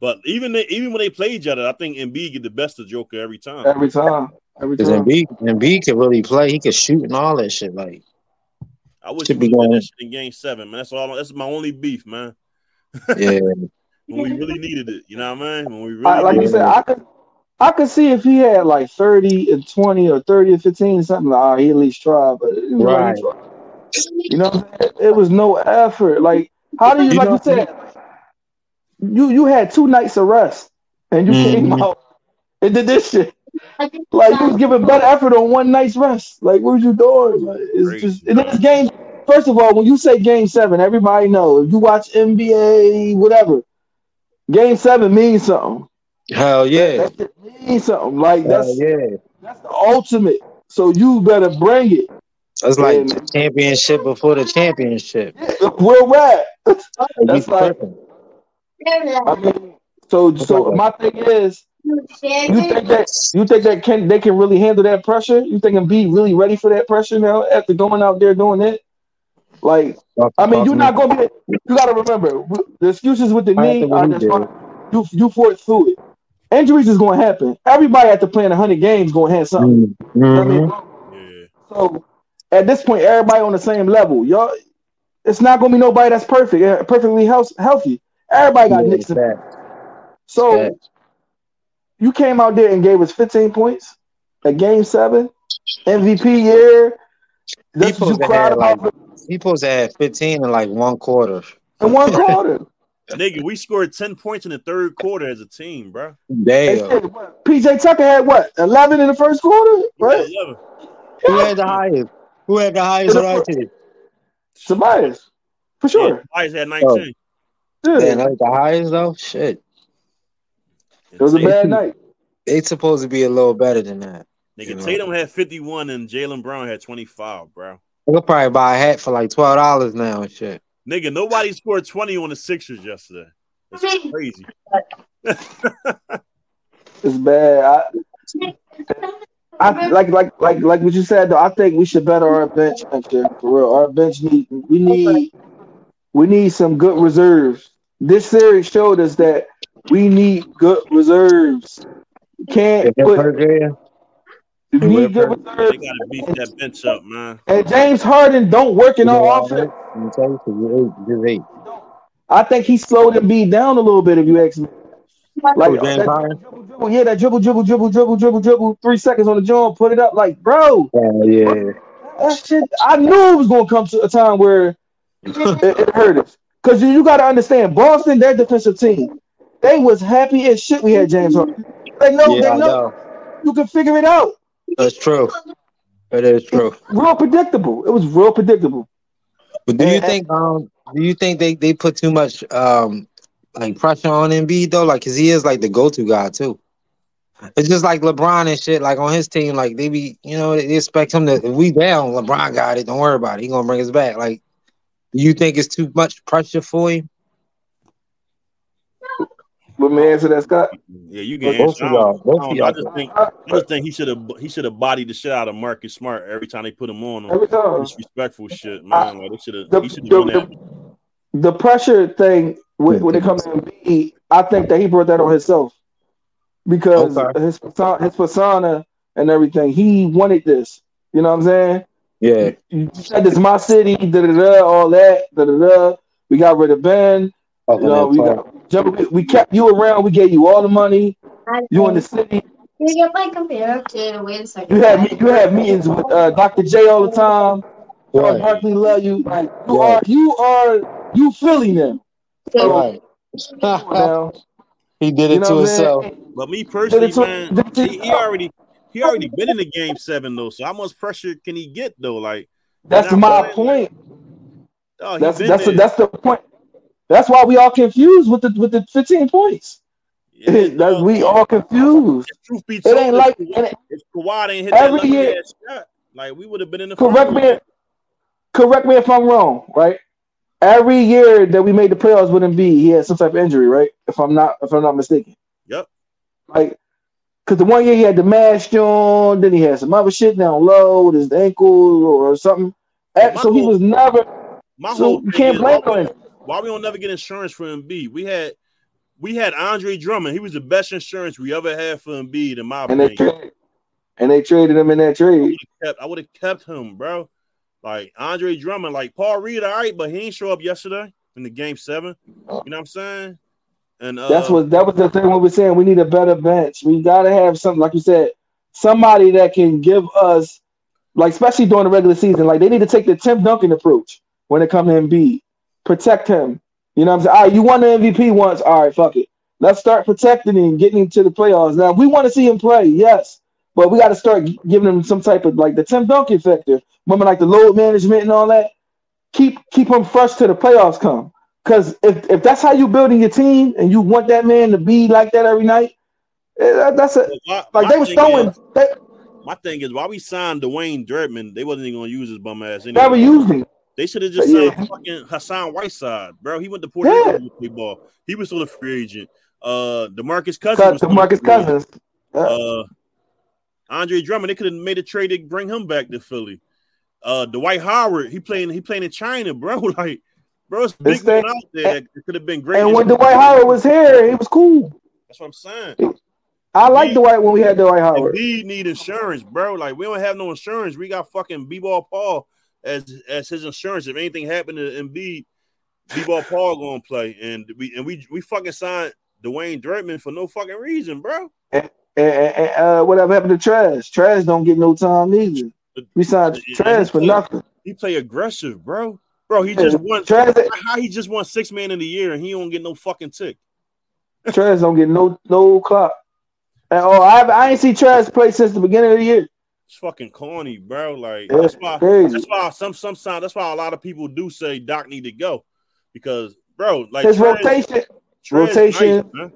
but even they, even when they play each other, I think Embiid get the best of Joker every time. every time, every Because time. Embiid, Embiid can really play. He can shoot and all that shit. Like I wish Should we be did going- that shit in Game Seven, man. That's all. That's my only beef, man. yeah, When we really needed it, you know what I mean? When we really I, like you needed said, I could I could see if he had like thirty and twenty or thirty and fifteen something. Like, oh, he at least tried, but it Right. he tried. You know, what I'm saying? it was no effort. Like, how do you, You like know- you said, you you had two nights of rest and you came Mhm. out and did this shit. Like you was giving better effort on one night's rest. Like what was you doing? Like, it's Crazy, just and this game. First of all, when you say game seven, everybody knows. If you watch NBA, whatever, game seven means something. hell yeah, That shit means something. Like hell that's yeah. that's the ultimate. So you better bring it. That's like And- the championship before the championship. We're at. That's like- I mean, so so my thing is, you think that you think that can they can really handle that pressure? You think and be really ready for that pressure now after going out there doing it? Like, I mean, you're not gonna be. You gotta remember the excuses with the knee are just gonna, you you fought through it. Injuries is gonna happen. Everybody after playing hundred games gonna have something. Mhm. You know I mean? Yeah. So at this point, everybody on the same level. Y'all, it's not gonna be nobody that's perfect, uh, perfectly health, healthy. Everybody got Yeah, nicks. So. You came out there and gave us 15 points at game seven, MVP year. That's People what you cried had, like- about He supposed to have 15 in like one quarter. in one quarter. Nigga, we scored 10 points in the third quarter as a team, bro. Damn. PJ Tucker had what 11 in the first quarter, right? Yeah, Who had the highest? Who had the highest on our team? Tobias, for Yeah, sure. Tobias had 19. Yeah, Damn, that was the highest though. Shit, it was a bad night. they supposed to be a little better than that. Nigga, You know. Tatum had 51 and Jaylen Brown had 25, bro. We'll probably buy a hat for like twelve dollars now and shit. Nigga, nobody scored 20 on the Sixers yesterday. It's crazy. It's bad. I, I like like like like what you said though. I think we should better our bench next year. For real, our bench need we need we need some good reserves. This series showed us that we need good reserves. You Can't If put hurt you need good reserves. They gotta beat that bench up, man. And James Harden don't work in you know our offense. Let me tell you, 'cause you ate, you ate. I think he slowed and beat down a little bit. If you ask me, like Who, James that dribble, dribble, yeah, that dribble, dribble, dribble, dribble, dribble, dribble. Three seconds on the joint, put it up. Like, bro, Oh yeah, That shit, I knew it was gonna come to a time where it, it hurt us. Cause you, you gotta understand, Boston, their defensive team, they was happy as shit. We had James Harden. They know, yeah, they know, know. you can figure it out. That's true. That is true. Real predictable. It was real predictable. But do you think um do you think they, they put too much um like pressure on Embiid though? Like, cause he is like the go to guy too. It's just like LeBron and shit. Like on his team, like they be you know they expect him to. If we down, LeBron got it. Don't worry about it. He gonna bring us back. Like, do you think it's too much pressure for him? Let me answer that, Scott. Yeah, you can Both answer. I, y'all. don't, I, of don't. I just think I- I just think he should have he should have bodied the shit out of Marcus Smart every time they put him on. Every time. Disrespectful shit, man. Like they should The, have he the, the, the pressure thing when, when it comes to Embiid, I think that he brought that on himself because Okay. his persona, his persona and everything. He wanted this. You know what I'm saying? Yeah. You said this my city, da da da, all that, da da da. We got rid of Ben. You know, we got we- we kept you around. We gave you all the money. You in the city. You get my computer. Okay, wait a second. You had you had meetings with uh, Dr. J all the time. Charles Right. Barkley love you. Like you Right. are you are you Philly now. Right. now. he did You it know to what himself. saying? But me personally, to- man, to- he, he already he already been in the game seven though. So how much pressure can he get though? Like That's my playing, point. oh, he that's there. that's the point. That's why we all confused with the with the 15 points. Yeah, That's dog. we all confused. Truth be told, It ain't like Kawhi- and it- if Kawhi didn't hit Every that year- ass shot, like we would have been in the correct me correct me if I'm wrong, right? Every year that we made the playoffs with Embiid, he had some type of injury, right? If I'm not if I'm not mistaken. Yep. Like because the one year he had the mash on, then he had some other shit down low with his ankle or something. And My so he was never My so whole you can't blame him. Why we don't never get insurance for Embiid? We had we had Andre Drummond. He was the best insurance we ever had for Embiid, in my And they opinion. and they traded him in that trade. I would have kept him, bro. Like Andre Drummond, like Paul Reed, all right, but he didn't show up yesterday in the game seven. You know what I'm saying? And uh, That's what that was the thing we were saying. We need a better bench. We gotta have something, like you said, somebody that can give us, like especially during the regular season, like they need to take the Tim Duncan approach when it comes to Embiid. Protect him. You know what I'm saying? All right, you won the MVP once. All right, fuck it. Let's start protecting him, getting him to the playoffs. Now we want to see him play, yes, but we got to start giving him some type of like the Tim Duncan factor. Remember, like the load management and all that. Keep keep him fresh to the playoffs come. Because if, if that's how you're building your team and you want that man to be like that every night, eh, that- that's a my, like my they was thing throwing. is- They my thing is why we signed Dewayne Dedmon, they wasn't even gonna use his bum ass anyway. never used him. They should have just Yeah. fucking Hassan Whiteside, bro. He went to Puerto Yeah. Rico to play ball. He was still a free agent. Uh, DeMarcus Cousins, Cut was to still a free agent. Cousins. Uh, Andre Drummond, they could have made a trade to bring him back to Philly. Uh, Dwight Howard, he playing, he playing in China, bro. Like, bro, it's big thing- out there It could have been great. And when Dwight Howard was here, he was cool. that's what I'm saying. I like Dwight when we had Dwight Howard. We need insurance, bro. Like we don't have no insurance. We got fucking B-ball Paul as as his insurance. If anything happened to Embiid, B-ball Paul gonna play, and we and we we fucking signed Dewayne Dedmon for no fucking reason, bro. And, and, and, uh, whatever happened to Trash? Trash don't get no time either. We signed Trash for nothing. He play aggressive, bro. Bro, he just won. Trash, How he just won six man in the year and he don't get no fucking tick. Trash don't get no no clock. And, oh, I I ain't see Trash play since the beginning of the year. It's fucking corny, bro. Like Yeah, that's why. crazy. That's why some some sign. That's why a lot of people do say Doc need to go because, bro, like His rotation, Trez rotation- nice.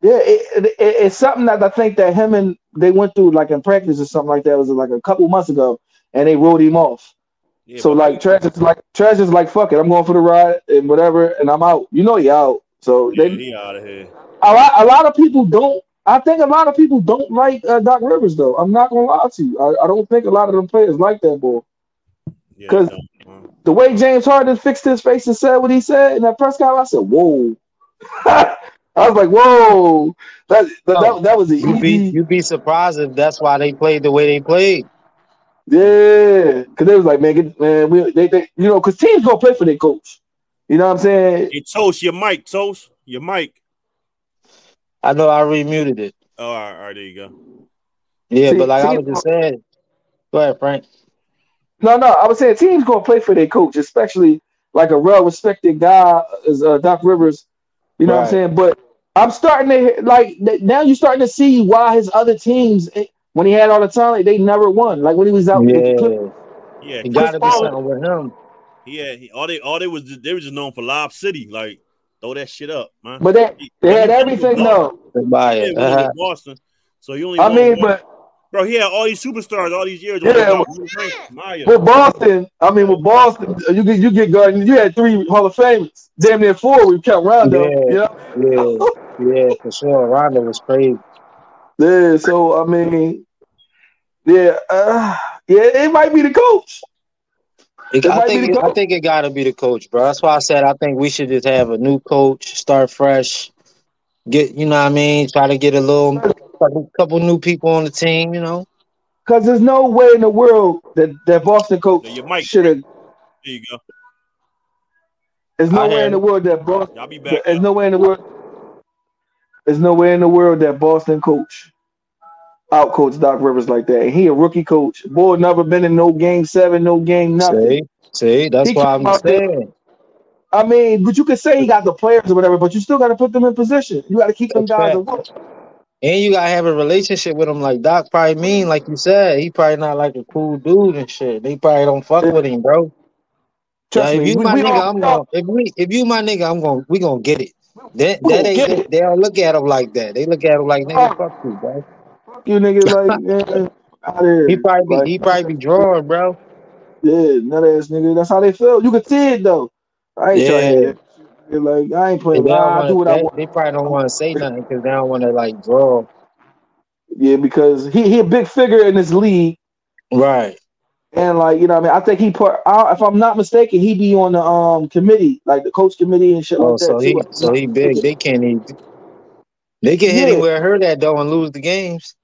Yeah, it, it, it's something that I think that him and they went through like in practice or something like that. It was like a couple months ago, and they wrote him off. Yeah, so like Trash is like Trash is like fuck it, I'm going for the ride and whatever, and I'm out. You know he out. So yeah, they he out of here. a lot a lot of people don't. I think a lot of people don't like uh, Doc Rivers though. I'm not gonna lie to you. I, I don't think a lot of them players like that boy. Because no, uh, The way James Harden fixed his face and said what he said in that press conference, I said, "Whoa." I was like, "Whoa!" That that, that, that was an You be easy. you be surprised if that's why they played the way they played. Yeah, because they was like, man, get, man, we they, they you know, because teams gonna play for their coach. You know what I'm saying? hey, Toast, your mic, Toast, your mic. I know I remuted it. Oh, all right, all right, there you go. Yeah, See- but like I was just saying, go ahead, Frank. No, no, I was saying teams gonna play for their coach, especially like a well respected guy as uh, Doc Rivers. You know what I'm saying? But I'm starting to like now. You're starting to see why his other teams, eh, when he had all the talent, they never won. Like when he was out with the Yeah, Clippers. Yeah, you got to be something with him. yeah. He, all they all they was they were just known for Lob City. Like throw that shit up, man. But they they had everything with though. Goodbye. Boston. Yeah, he won Uh-huh. Boston. So you only. I mean, one- but bro, he had all these superstars all these years. Yeah, Only well- one ring, Maya. with Boston, I mean with Boston, you get you get Garnett. You had three Hall of Famers, damn near four. We count Rondo. Yeah. Yeah, Yeah, yeah, for sure. Rondo was crazy. yeah. So I mean, yeah, uh, yeah. It might be the coach. It- It I think the I think it got to be the coach, bro. That's why I said I think we should just have a new coach, start fresh, get you know what I mean, try to get a little couple, couple new people on the team, you know. Because there's no way in the world that, that Boston coach Yeah, should have. There you go. There's no I way hear in the world that Boston. Y'all be back. There's up. no way in the world. There's no way in the world that Boston coach outcoach Doc Rivers like that. And he a rookie coach. Boy, never been in no game seven, no game nothing. See, see, that's He why I'm saying. I mean, but you could say he got the players or whatever, but you still got to put them in position. You got to keep them That's guys. And you gotta have a relationship with him, like Doc probably mean, like you said, he probably not like a cool dude and shit. They probably don't fuck with him, bro. If you we- my we nigga, I'm gonna if we if you my nigga, I'm gonna we gonna get it. That that ain't they don't look at him like that. They look at him like nigga, Oh. fuck you, bro. Fuck you niggas like man, out there. He probably be Like, he probably be drawing, bro. yeah, nut ass nigga. That's how they feel. You can see it though. I ain't to hear Like I ain't They, playing. I do what I they, want. they probably don't want to say nothing because they don't want to like draw. Yeah, because he he a big figure in this league, Right. and like you know, what I mean, I think he put. I, if I'm not mistaken, he be on the um committee, like the coach committee and shit Oh, like that so he so he big. They can't even. They can hit Yeah. anywhere, hurt that though, and lose the games.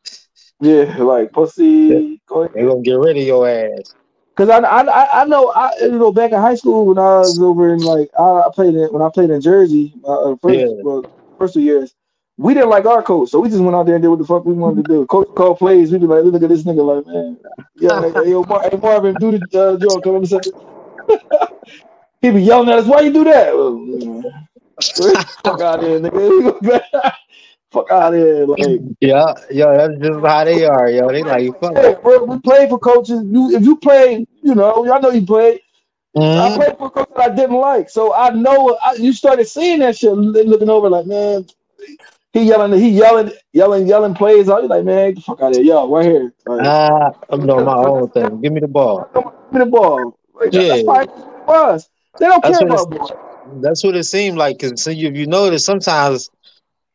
Yeah, like pussy. Go ahead. They gonna get rid of your ass. Cause I, I I- know I you know back in high school when I was over in like I played in when I played in Jersey uh, first Yeah. well, first two years we didn't like our coach so we just went out there and did what the fuck we wanted to do. Coach called plays we'd be like look at this nigga like man yeah like, yo Mar- hey, Marvin do the uh, joke come on a second. he be yelling at us why you do that Well, fuck out here nigga fuck out here like Yeah, yo, that's just how they are, yo. They like fuck. hey bro we play for coaches you if you play you know y'all know you play I Mhm. played for a coach that I didn't like, so I know I, you started seeing that shit, looking over like, man, he yelling, he yelling, yelling, yelling plays. I was like, man, get the fuck out of here, yo, right here, like, Ah, I'm doing my own thing. Give me the ball. give me the ball. Like, Yeah. That's was. They don't That's care what about. That's what it seemed like. Cause so you, you notice sometimes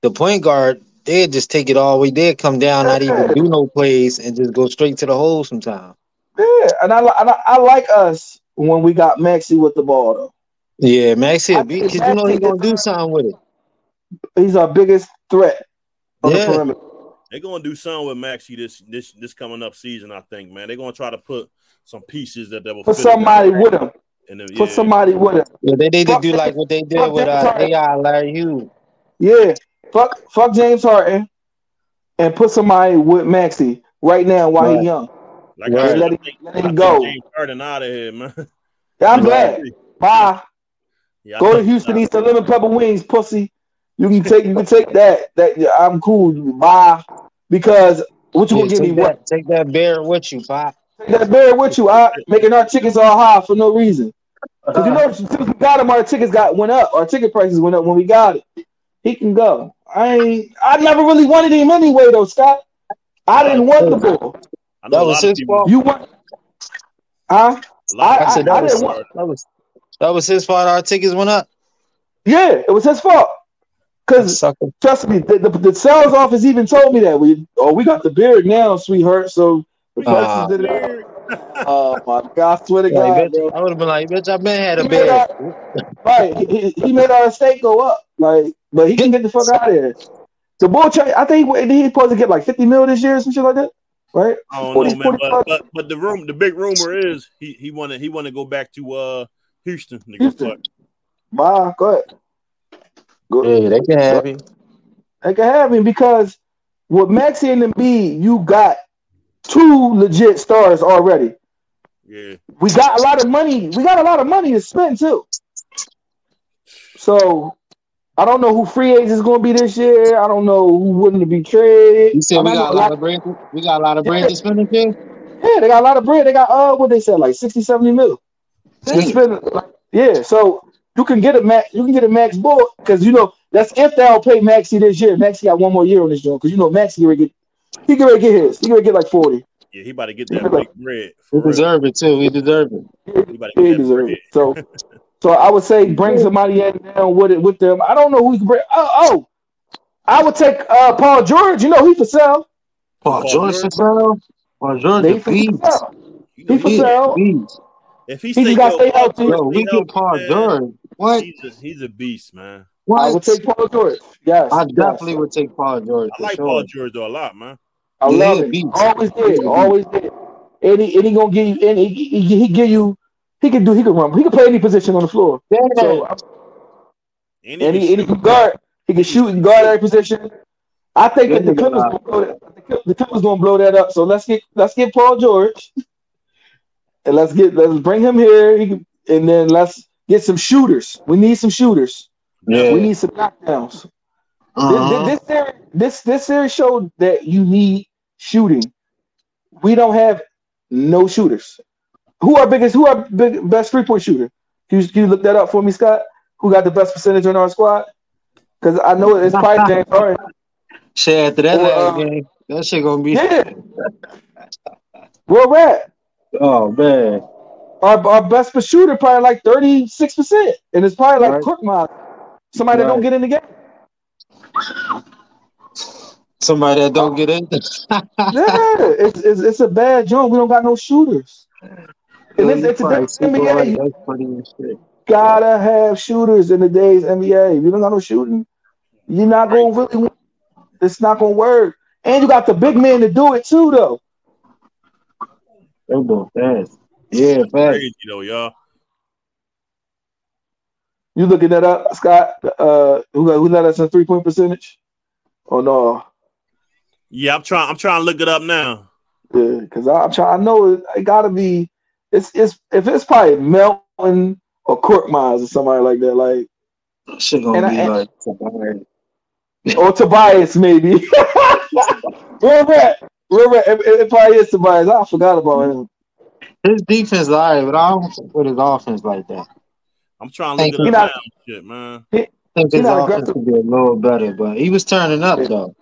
the point guard they just take it all the way. They come down, not even do no plays, and just go straight to the hole. Sometimes. Yeah, and I, and I, I like us when we got Maxey with the ball though. Yeah, Max I here, because you know he Maxey gonna do something with it. He's our biggest threat on Yeah. the perimeter. They're gonna do something with Maxey this this this coming up season. I think, man. They're gonna try to put some pieces that, they will Put somebody with him. And then, Put yeah. somebody with him. Yeah, they need to do like what they did with that uh. AI Larry Hughes. Yeah, fuck, fuck James Harden, and put somebody with Maxey right now while Right. he's young. Like Right. I Let him- think, let him think go. James Harden out of here, man. Yeah, I'm glad. Bye. Yeah, Go to Houston, eat some lemon pepper wings, pussy. You can take, you can take that. That yeah, I'm cool. Bye. Because what you Yeah, gonna give me? take, What? take that bear with you, pop. Take that bear with you. I making our tickets all high for no reason. Cause you uh-huh. know, since we got him, our tickets got went up. Our ticket prices went up when we got it. He can go. I ain't. I never really wanted him anyway, though, Scott. I didn't want the ball. I know That was his fault. You want? Huh? a lot of I- I said I that was, didn't want- that was that was his fault. Our tickets went up. Yeah, it was his fault. Cause trust me, the, the, the sales office even told me that we oh we got the beard now, sweetheart. So the prices Ah. Did it. Oh my God! I swear to Like, God, bitch, bro. I would have been like, bitch, I've been had a He made bear. Right, he, he- he made our estate go up. Like, but he can get the fuck out of here. The bull trade, I think he, he supposed to get like fifty mil this year, or some shit like that, right? I don't 40, know, man. But, but but the room, the big rumor is he he want to he want to go back to uh Houston. To go Houston. play. Bye. Go ahead. Go. Yeah, they can have him. They can have him because with Maxey and Embiid, you got two legit stars already. Yeah, We got a lot of money. We got a lot of money to spend too. So I don't know who free agent is going to be this year. I don't know who wouldn't be traded. You said we got a lot of bread. We got a lot of bread Yeah. to spend this year. Yeah, they got a lot of bread. They got uh what they said, like 60, 70 mil. They spend, like, yeah, so you can get a max you can get a max bull because you know that's if they'll pay Maxey this year. Maxey got one more year on this joint because you know Maxey gonna get he gonna get his. He gonna get like 40. yeah. He about to get that big bread. We For real. deserve it too. We deserve it. He about to He get deserves bread. it. So so I would say bring somebody in down with it with them. I don't know who you can bring. Oh, oh. I would take uh Paul George. You know he for sale. Paul Paul George George. for sale. Paul George He the for beast. sale. You He for sale. If he, He say, just gotta yo, stay Paul healthy. George, Yo, we stay get Paul man, George. What? He's a, he's a beast, man. I What? would take Paul George. Yes, I yes. definitely would take Paul George. I like sure. Paul George though a lot, man. I Yeah, love it. beast. Always He did. Always did. And he, and he gonna give you. And he, he, he give you. He can do. He can run. He can play any position on the floor. Yeah. So And and he, he, and he can can guard. He can shoot and guard every position. I think that the That nigga Clippers gonna blow that. The Clippers gonna blow that up. So let's get let's get Paul George, and let's get let's bring him here. He can, and then let's get some shooters. We need some shooters. Yeah. We need some knockdowns. This, Uh-huh. this, this series, this this series showed that you need shooting. We don't have no shooters. Who are biggest? Who are big, best three point shooter? Can you, can you look that up for me, Scott? Who got the best percentage on our squad? Because I know it's probably James Harden. Shit, after that last game, that shit gonna be. Yeah. Where we're at. Oh man. Our, our best shooter probably like 36%. And it's probably like Right. Mile. Somebody that don't get in the game. Somebody that don't get in. Yeah, it's, it's it's a bad joint. We don't got no shooters. And it's, it's a Probably different super NBA. You That's funny as shit. gotta have shooters in the days NBA. If you don't got no shooting, you're not gonna really win. It's not gonna work. And you got the big men to do it too, though. They go fast. Yeah, fast. crazy though, y'all. You looking that up, Scott? Uh, who who led us in three point percentage? Oh no, Yeah, I'm trying. I'm trying to look it up now. yeah, because I'm trying. I know it, it gotta be. It's it's if it's probably Melton or Court Miles or somebody like that, like That shit gonna And I- be and- like. somebody- or Tobias maybe. Where we at? Where we at? It, it probably is Tobias. I forgot about him. His defense is alright, but I don't fuck with his offense like that. I'm trying to look Thank it you. Not- Shit, man. I think He not aggressive. be a little better, but he was turning up though.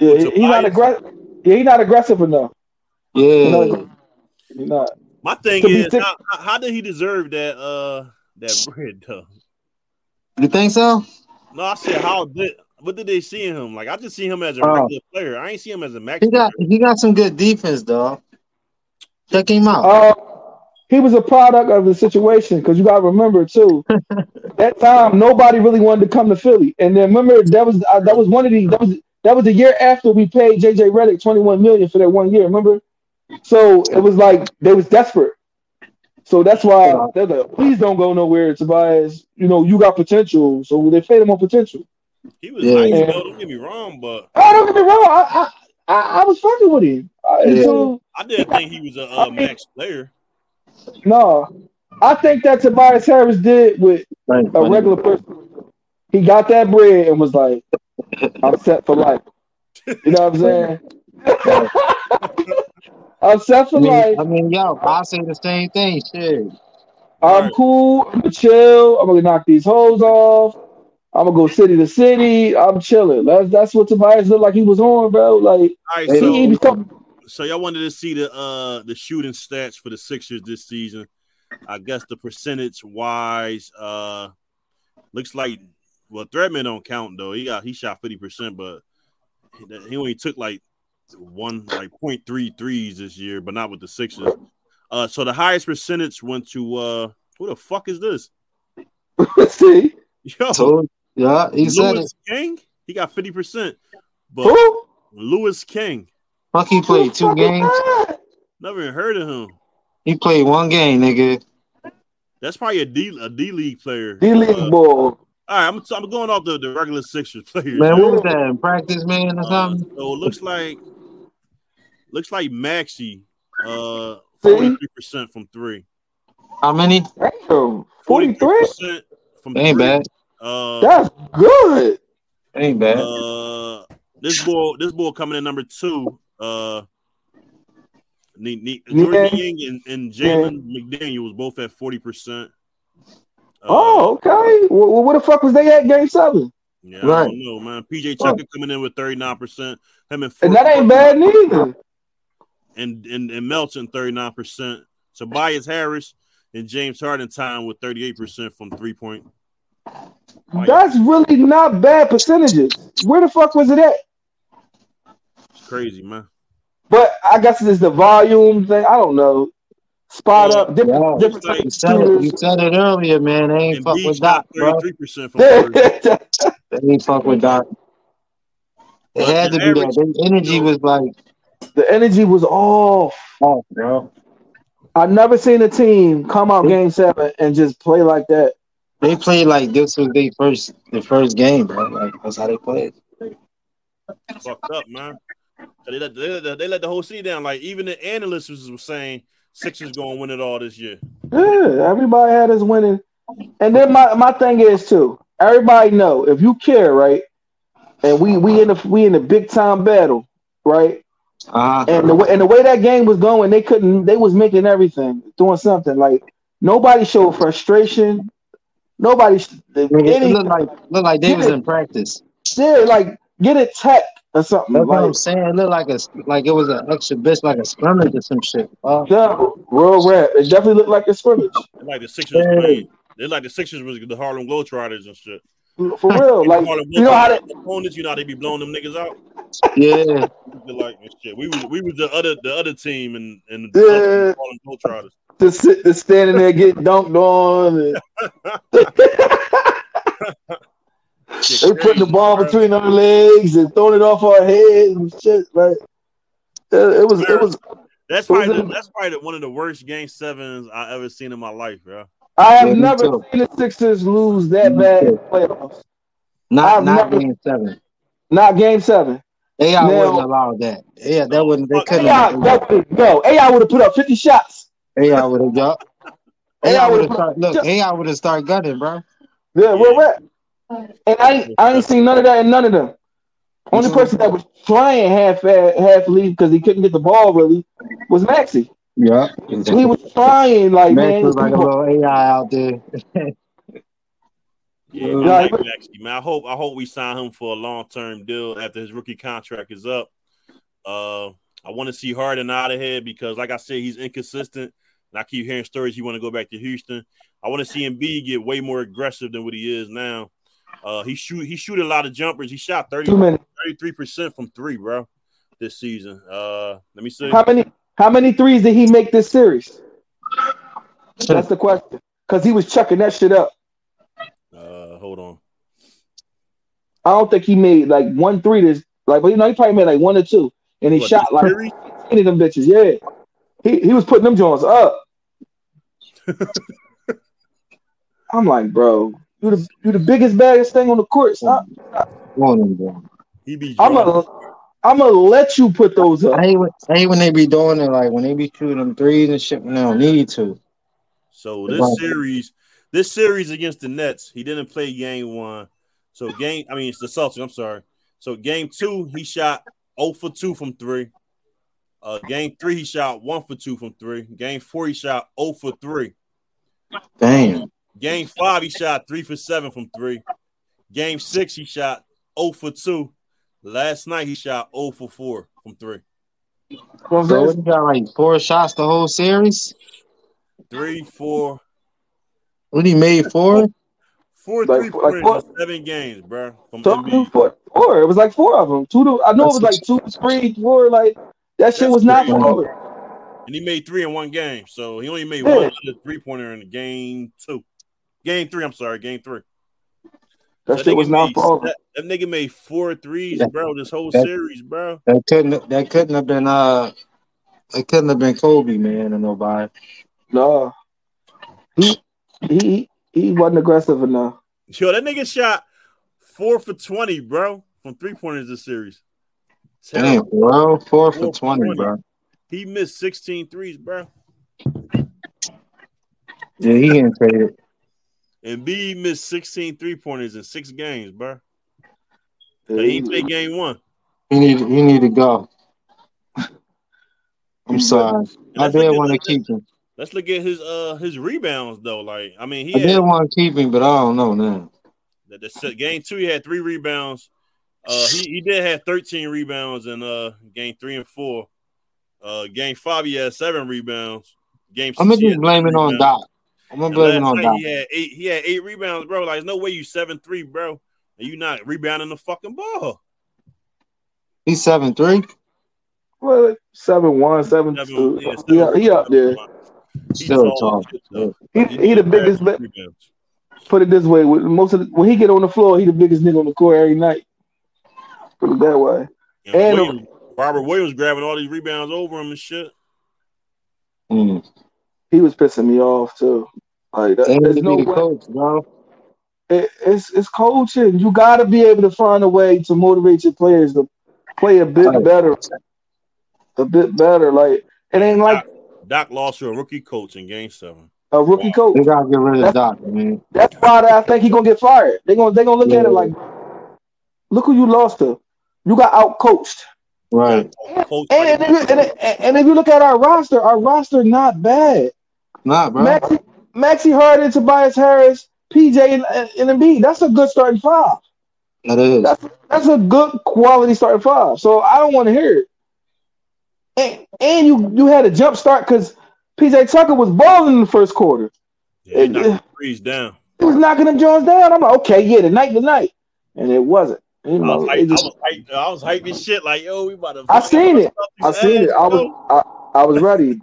Yeah, he, he's not aggressive. Yeah, he's not aggressive enough. Yeah. No, He's not. My thing To is, sick- how, how did he deserve that? Uh, that bread though. You think so? No, I said how did. What did they see in him? Like I just see him as a Oh. regular player. I ain't see him as a max. He got player. he got some good defense though. Check him out. Uh, he was a product of the situation because you got to remember too. that time, nobody really wanted to come to Philly, and then remember that was uh, that was one of the that was that was the year after we paid JJ Redick twenty one million for that one year. Remember? So it was like they was desperate. So that's why they're like, please don't go nowhere, Tobias. You know, you got potential. So they paid him on potential. He was Yeah. nice, though. Don't get me wrong, but I don't get me wrong. I I, I, I was fucking with him. I, Yeah. so, I didn't think he was a uh, max player. No, I think that Tobias Harris did with Right, a buddy. regular person. He got that bread and was like, I'm set for life. You know what I'm saying? I'm set I for mean, life. I mean, yo, I say the same thing. Shit. I'm Right. cool. I'm gonna chill. I'm gonna knock these hoes off. I'm gonna go city to city. I'm chilling. That's that's what Tobias looked like he was on, bro. Like All right, Hey, so he, he was talking. So y'all wanted to see the uh the shooting stats for the Sixers this season. I guess the percentage wise, uh looks like well Threadman don't count though. He got he shot 50%, but he, only took like one like 0.3 threes this year, but not with the Sixers. Uh so the highest percentage went to uh who the fuck is this? see Yo, So, yeah, he said it. Louis King, he got 50%. But who? Louis King, Fuck, he played two Who the fuck is games. never even heard of him. He played one game, nigga. That's probably a D a D League player. D League Uh, ball. All right, I'm, I'm going off the, the regular Sixers players. Man, what was that? In practice, man, or Uh, something? so it looks like looks like Maxey, uh, See? forty three percent from three. How many? Damn, 43? percent from Ain't three. bad. Uh, That's good. Ain't bad. uh, this ball, this ball coming in number two. Uh, ne- ne- Jordan Yeah. Yang and, and Jalen was both at forty percent. Uh, oh, okay. Well, where the fuck was they at game seven? yeah, I don't know, man. PJ Tucker coming in with thirty nine percent. Him and And that ain't bad neither. and and, and Melton 39%. Tobias Harris and James Harden time with 38% from three point. That's really not bad percentages. Where the fuck was it at? It's crazy, man. But I guess it's the volume thing. I don't know. spot Yeah. up, different, Yeah. different Like, You said it. You said it earlier, man. They ain't fuck with Doc, bro. 33% from three. shooters. They ain't fuck with Doc. It But had to be that. average- Their energy was like, the energy was off. off, bro. I never seen a team come out game seven and just play like that. They played like this was their first, the first game, bro. Like that's how they played. fucked up, man. They let, they, let, they let the whole city down. Like even the analysts was, was saying Sixers gonna win it all this year. Yeah, everybody had us winning. And then my, my thing is too, everybody know if you care, right? And we we in the we in the big time battle, right? Uh-huh. And the way and the way that game was going, they couldn't they was making everything, doing something. Like nobody showed frustration. Nobody sh- Nigga, it any looked like looked like they was in practice. yeah, like get it tech or something. That's what I'm saying. It looked like a like it was an extra bitch, like a scrimmage or some shit. Uh, yeah, real rap. It definitely looked like a scrimmage. Like the Sixers Hey. playing. They're like the Sixers was the Harlem Globetrotters and shit. For real. Like Harlem you know how they opponents, you know how they be blowing them niggas out. yeah, like shit. We was we was the other the other team and in Yeah. the Harlem Globetrotters. to sit to standing there getting dunked on and Shit they putting the ball bro. between our legs and throwing it off our heads and shit. Like it, it was it was That's it was probably the, that's probably one of the worst game sevens I ever seen in my life, bro. I have Yeah, never too. seen the Sixers lose that Me bad in playoffs. not not never- game seven. Not game seven. AI Now- wouldn't allow that. Yeah, that wouldn't. They couldn't. AI, have definitely, no, AI would have put up 50 shots. AI would have got. AI AI would would've have started. Look, AI would have started gunning, bro. Yeah, where at? And I ain't, I ain't seen none of that in none of them. Only person that was trying half half leave because he couldn't get the ball really was Maxey. Yeah. He was trying like Max man. was like a little AI out there. Yeah, Yeah, I I- like Maxey, man. I hope I hope we sign him for a long term deal after his rookie contract is up. Uh, I want to see Harden out of here because, like I said, he's inconsistent, and I keep hearing stories he want to go back to Houston. I want to see Embiid get way more aggressive than what he is now. Uh, he shoot he shoot a lot of jumpers. He shot 30, 33 percent from three, bro, this season. Uh, let me see. How many how many threes did he make this series? That's the question. Because he was chucking that shit up. Uh, hold on. I don't think he made like one three this like but you know he probably made like one or two. And he What, shot like any of them bitches. Yeah. He he was putting them joints up. I'm like, bro, you the you the biggest baddest thing on the court. Stop. On him, bro. He be I'm drunk. gonna I'm gonna let you put those up. I hate, when, I hate when they be doing it, like when they be shooting them threes and shit when they don't need to. So this Right. series, this series against the Nets, he didn't play game one. So game, I mean it's the Celtics. I'm sorry. So game two, he shot 0 for 2 from three. Uh, game three, he shot one for two from three. Game four, he shot 0 for three. Damn. Game five, he shot three for seven from three. Game six, he shot 0 for two. Last night, he shot 0 for four from three. You know what I'm So he got like four shots the whole series. Three, four, What he made four? four Like- three like four- seven games, bro. From So, four, four. It was like four of them. Two to I know it was like two, three, four. Like that shit That's was not crazy. four. and he made three in one game. So he only made Yeah. one three pointer in game two. Game three, I'm sorry, game three. That So shit nigga was not made- four. That, that nigga made four threes, Yeah. bro, this whole That- series, bro. That couldn't. That couldn't have been. Uh, it couldn't have been Kobe, man, and nobody. No, he he he wasn't aggressive enough. Yo, that nigga shot four for 20, bro, from three pointers this series. Damn, bro, four for Four for twenty, 20. bro. He missed 16 threes, bro. Yeah, he getting traded. Embiid missed 16 three pointers in six games, bro. Yeah, He he- played game one. He need. He need to go. I'm sorry. I did look at- want to keep him. Let's look at his uh his rebounds though. Like, I mean, he I had did want to keep him, but I don't know now. The, the se- game two, he had three rebounds. Uh, he, he did have 13 rebounds in uh game three and four. Uh, game five, he had seven rebounds. Game six, I'm gonna he just had blame it on rebounds. Doc. I'm gonna And blame it on night, Doc. he had eight. He had eight rebounds, bro. Like, there's no way you seven three, bro, and you not rebounding the fucking ball. He's seven three. well, seven one, seven Seven, two. yeah, He, seven- he up there. He's Still tall tall. as shit, though. He, he the biggest. grabs. Put it this way: with most of the, when he get on the floor, he the biggest nigga on the court every night. Put it that way. And And- Williams, Robert Williams grabbing all these rebounds over him and shit. Mm. He was pissing me off too. Like that, there's no way. coach, bro. It, it's it's coaching. You got to be able to find a way to motivate your players to play a bit better, a bit better. Like it ain't like Doc, Doc lost to a rookie coach in Game Seven. a rookie coach. They gotta get rid of Doc, man. That's why I think he gonna get fired. They gonna they gonna look at it like, look who you lost to. You got out coached. Right. Coach, And, if you, and, and if you look at our roster, our roster not bad. Nah, bro. Maxey, Maxey Harden, Tobias Harris, PJ, and, and Embiid. That's a good starting five. That is. That's that's a good quality starting five. So I don't want to hear it. And, and you you had a jump start because PJ Tucker was balling in the first quarter. yeah, he knocked the threes down. He was knocking them Jones down. I'm like, okay, yeah, tonight, tonight, and it wasn't. You I was, it hyped, just- I was hyped. I was hyping shit like, yo, we about to. I seen it. I seen it. I was I, I was ready.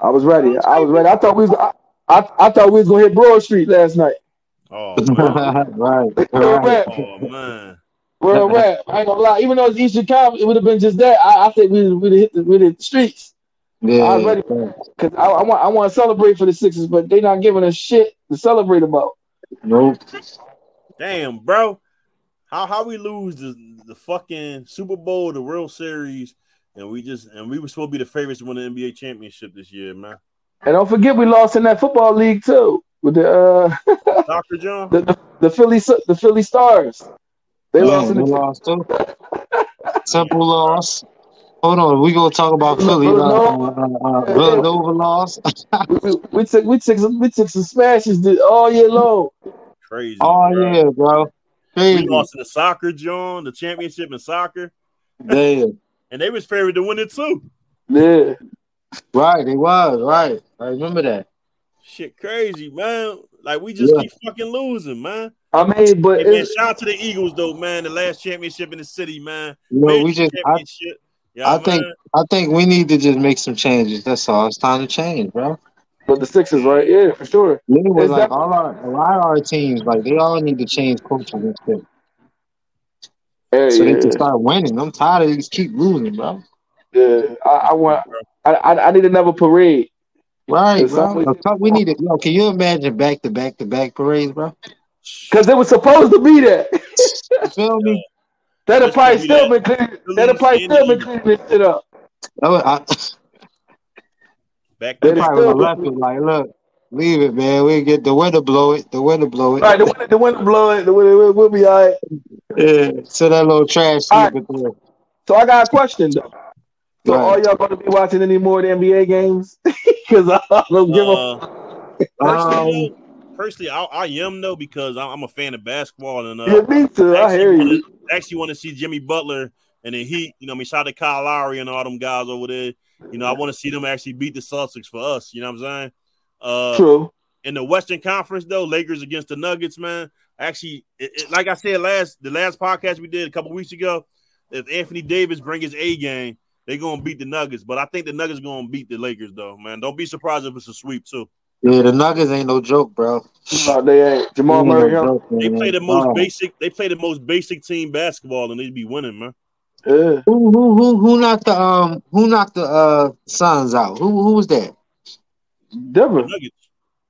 I was ready. I was ready. I thought we was I, I, I thought we was gonna hit Broad Street last night. Oh man. right. Real right. rap. oh man. Real rap. I ain't gonna lie. Even though it's Eastern Conference, it would have been just that. I, I think we would have hit the, we'd hit the streets. Yeah. I was ready. Cause I, I want I want to celebrate for the Sixers, but they not giving us shit to celebrate about. Nope. Damn, bro. How how we lose the the fucking Super Bowl, the World Series, and we just and we were supposed to be the favorites to win the NBA championship this year, man. And don't forget we lost in that football league too with the uh Dr. John. the, the, the Philly the Philly Stars. They Yeah, lost in they the lost too. Simple loss. Hold on, we gonna talk about Philly. Uh, Villanova. uh, uh, Villanova loss. we, we, we took we took some we took some smashes th- all year long. Crazy. Oh bro. yeah, bro. We lost in the soccer, John, the championship in soccer, Damn. and they was favored to win it too. Yeah. Right, it was right. I remember that. Shit, crazy, man. Like we just Yeah. keep fucking losing, man. I mean, but Hey, man, shout out to the Eagles though, man. The last championship in the city, man. You know, we just. I. I think. I think we need to just make some changes. That's all. It's time to change, bro. But the Sixers, right? Yeah, for sure. Literally, Is like all our, a lot of our teams, like they all need to change coaches and shit, Yeah, so they can start winning. I'm tired of these keep losing, bro. yeah. I, I want. I, I I need another parade. Right, bro. always- We need to. Yo, can you imagine back to back to back parades, bro? Cause it was supposed to be that. You feel me? That'd probably gonna be still that. been cleaning. That'd probably still been cleaning this shit up. I, I, Back they to They back. probably would left it like, look, leave it, man. We get the window blow it. The window blow it. Right, the wind, the wind blow it. The wind, we'll, we'll be all right. Yeah. So that little trash All right. there. So I got a question though. So Right. are y'all going to be watching any more of the NBA games? Because I don't give a. Uh, personally, Um, personally, I, I am though because I- I'm a fan of basketball and uh, Yeah, me too. I actually hear wanna- you. actually want to see Jimmy Butler and the Heat. You know, what I mean, shout out to Kyle Lowry and all them guys over there. You know, I want to see them actually beat the Celtics for us. You know what I'm saying? Uh, True. in the Western Conference, though, Lakers against the Nuggets, man. Actually, it, it- like I said last the last podcast we did a couple weeks ago, if Anthony Davis bring his A game, they're gonna beat the Nuggets. But I think the Nuggets gonna beat the Lakers, though, man. Don't be surprised if it's a sweep too. Yeah, the Nuggets ain't no joke, bro. No, they ain't. Jamal Murray. no huh? joke, They play the most basic. They play the most basic team basketball, and they be winning, man. Yeah. Who who who who knocked the um who knocked the uh Suns out? Who who was that? The Denver.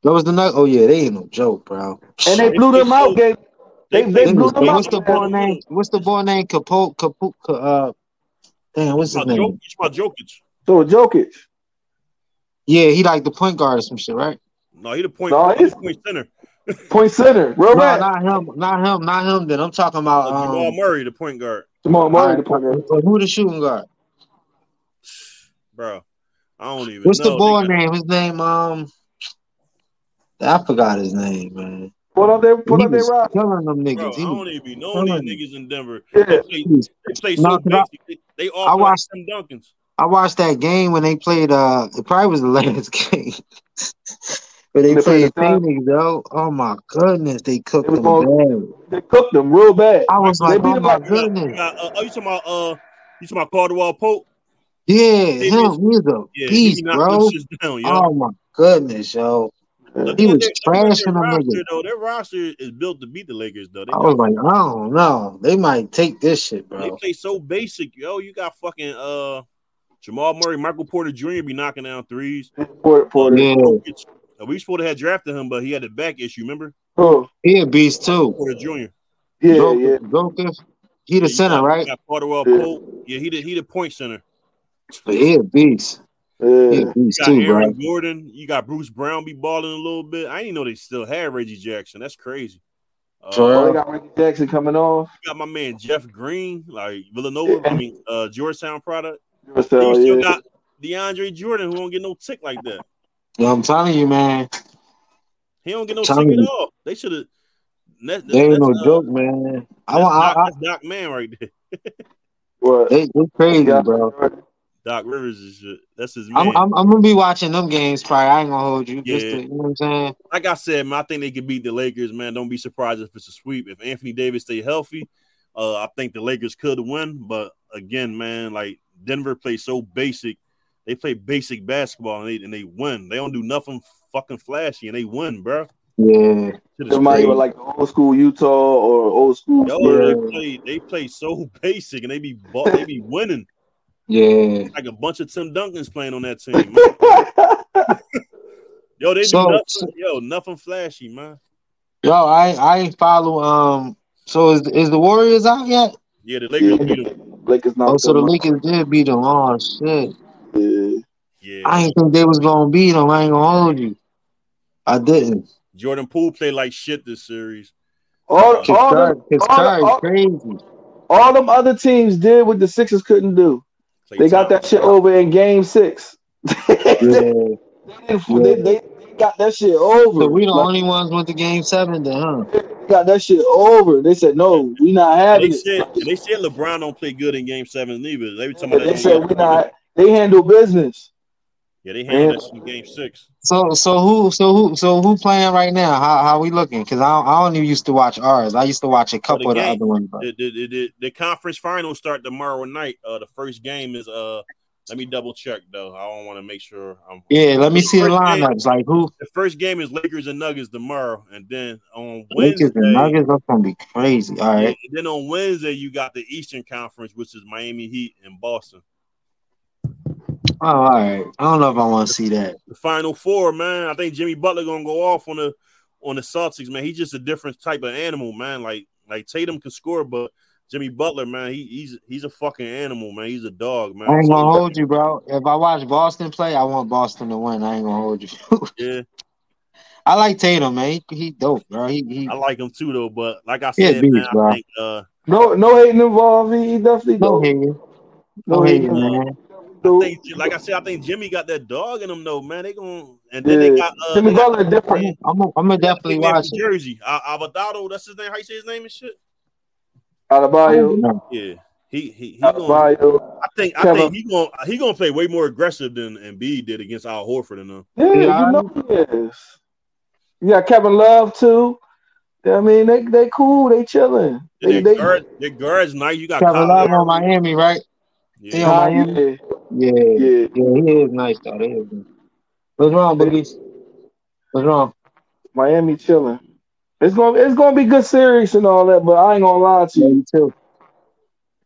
That was the Nug. Oh yeah, they ain't no joke, bro. And they blew them out. They, they, they play- blew them what's out. What's the boy name? What's the boy name? Capo Capo uh damn, what's his my name? Jokic. It's my Jokic. So Jokic. Yeah, he like the point guard or some shit, right? No, he the point. No, he's point center. Point center. Real No, not him, not him, not him. Then I'm talking about Uh, Jamal um, Murray, the point guard, Jamal Murray, the point guard. who the shooting guard? bro. I don't even. What's know. the boy They got- name? His name um, I forgot his name, man. Put up their, put he up their was rock. killing them Bro, niggas. I He was, don't even be knowing killing these niggas in Denver. Yeah. They play, they play No, so 'cause I- They, they I watched- Tim Duncans. I watched that game when they played. Uh, it probably was the last game. But they They played played the Phoenix, yo. Oh my goodness, they cooked them on- bad. They cooked them real bad. I was They like, beat oh my up. You got, you goodness. got, uh, oh, you talking about uh, you talking about Caldwell Pope? Yeah, He him. was- He's a Yeah, beast, he bro. down. Oh my goodness, yo. Look he was their- look at trashing them roster, though. Their roster is built to beat the Lakers, though. They, I was like, I don't know. They might take this shit, bro. they play so basic, yo. You got fucking uh Jamal Murray, Michael Porter Jr. be knocking down threes. Porter, Porter. Yeah, Uh, We supposed to have drafted him, but he had a back issue. Remember, Oh, he a beast too. Porter Jr. yeah, Joker, yeah. Joker, he the you center, got, right? Got Cardwell Yeah. Pope. Yeah, he the he the point center. But he a beast. He yeah. a You beast got too, bro. Aaron Gordon. You got Bruce Brown be balling a little bit. I didn't know they still had Reggie Jackson. That's crazy. Uh, For Oh, they got Reggie Jackson coming off. you got my man Jeff Green, like Villanova. I mean, uh, Georgetown product. You So, still yeah. got DeAndre Jordan, who don't get no tick like that. Yo, I'm telling you, man. He don't get no Telling tick at all. They should have. That, They ain't no uh, joke, man. I want. Doc, I, I, that's Doc Man right there. What? they, they crazy, Yeah. bro. Doc Rivers is shit. That's his man. I'm, I'm, I'm gonna be watching them games. Probably. I ain't gonna hold you. Just Yeah. to, you know what I'm saying? like I said, man, I think they could beat the Lakers, man. Don't be surprised if it's a sweep. If Anthony Davis stay healthy, uh, I think the Lakers could win. But again, man, like Denver plays so basic. They play basic basketball and they and they win. They don't do nothing fucking flashy and they win, bro. Yeah. Somebody with like old school Utah or old school. Yo, Yeah. they play they play so basic and they be they be winning. Yeah. Like a bunch of Tim Duncans playing on that team. Man. Yo, they do So- nothing. Yo, nothing flashy, man. Yo, I I ain't follow. Um. So is is the Warriors out yet? Yeah, the Lakers beat them. Lakers not. Oh, so the Lakers did beat them. Oh shit! Yeah. Yeah, I ain't think they was gonna beat them. I ain't gonna hold you. I didn't. Jordan Poole played like shit this series. All, His all, card, them, all, all, crazy. all them other teams did what the Sixers couldn't do. Klay They got that shit over in Game Six. Yeah. they, they, they got that shit over. So we the Like, only ones went to game seven then, huh? they got that shit over. They said no, we not They having it. said they said LeBron don't play good in Game Seven either. They were talking about They that. said we not. They handle business. Yeah, they handled that in Game Six. So so who so who so who playing right now? How how we looking? Cause I don't, I don't used to watch ours. I used to watch a couple of the game- other ones. The, the, the, the, the conference finals start tomorrow night. Uh, the first game is uh. Let me double check though. I don't want to make sure I'm. Yeah, let me see the First game- lineups. Like who? The first game is Lakers and Nuggets tomorrow, and then on Lakers Wednesday, and Nuggets. That's gonna be crazy. All Yeah, right. and then on Wednesday you got the Eastern Conference, which is Miami Heat and Boston. Oh, all right. I don't know if I want to see that. The Final Four, man. I think Jimmy Butler gonna go off on the on the Celtics, man. He's just a different type of animal, man. Like like Tatum can score, but Jimmy Butler, man, he, he's he's a fucking animal, man. He's a dog, man. I ain't gonna hold you, bro. If I watch Boston play, I want Boston to win. I ain't gonna hold you. yeah, I like Tatum, man. He, he dope, bro. He, he I like him too, though. But like I said, beast, man, I bro. think uh, No, no hating involved. He he definitely no don't. hating, No no hating. hating, man. I think, like I said, I think Jimmy got that dog in him, though, man. They gonna and then they got uh, Jimmy Butler different. I'm, I'm, I'm gonna definitely big man watch from it. Jersey, uh, Avadado, that's his name. How you say his name and shit? Adebayo. No. Yeah, he he he gonna. I think I Kevin. think he gonna he gonna play way more aggressive than Embiid did against Al Horford and them. Yeah, Yeah, you know he is. You got Kevin Love too. I mean, they they cool. They chilling. They, Their they, guard, their guards nice. You got Kevin Kyle Love Lowry. on Miami, right? Yeah. Yeah. Miami. Yeah, Yeah, yeah. yeah, he is nice though. He is nice. What's wrong, Boogie? What's wrong? Miami chilling. It's gonna it's gonna be good series and all that, but I ain't gonna lie to you. you too.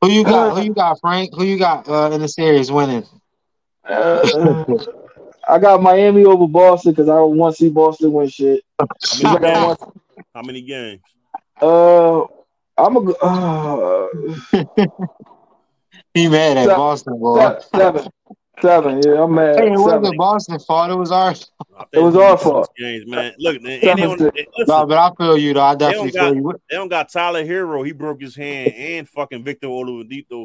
Who you got? Who you got, Frank? Who you got uh, in the series winning? Uh, I got Miami over Boston because I don't want to see Boston win shit. How many games? How many games? Uh, I'm a uh, he mad at Seven. Boston, boy. se- seven, seven. Yeah, I'm mad. Hey, it Seven. wasn't Boston's fault. It was ours. I It was our fault. Games, man. Look, and, and Seven they, don't, six. they, No, but I feel you though. I don't definitely got- feel you. they don't got Tyler Herro. He broke his hand, and fucking Victor Oladipo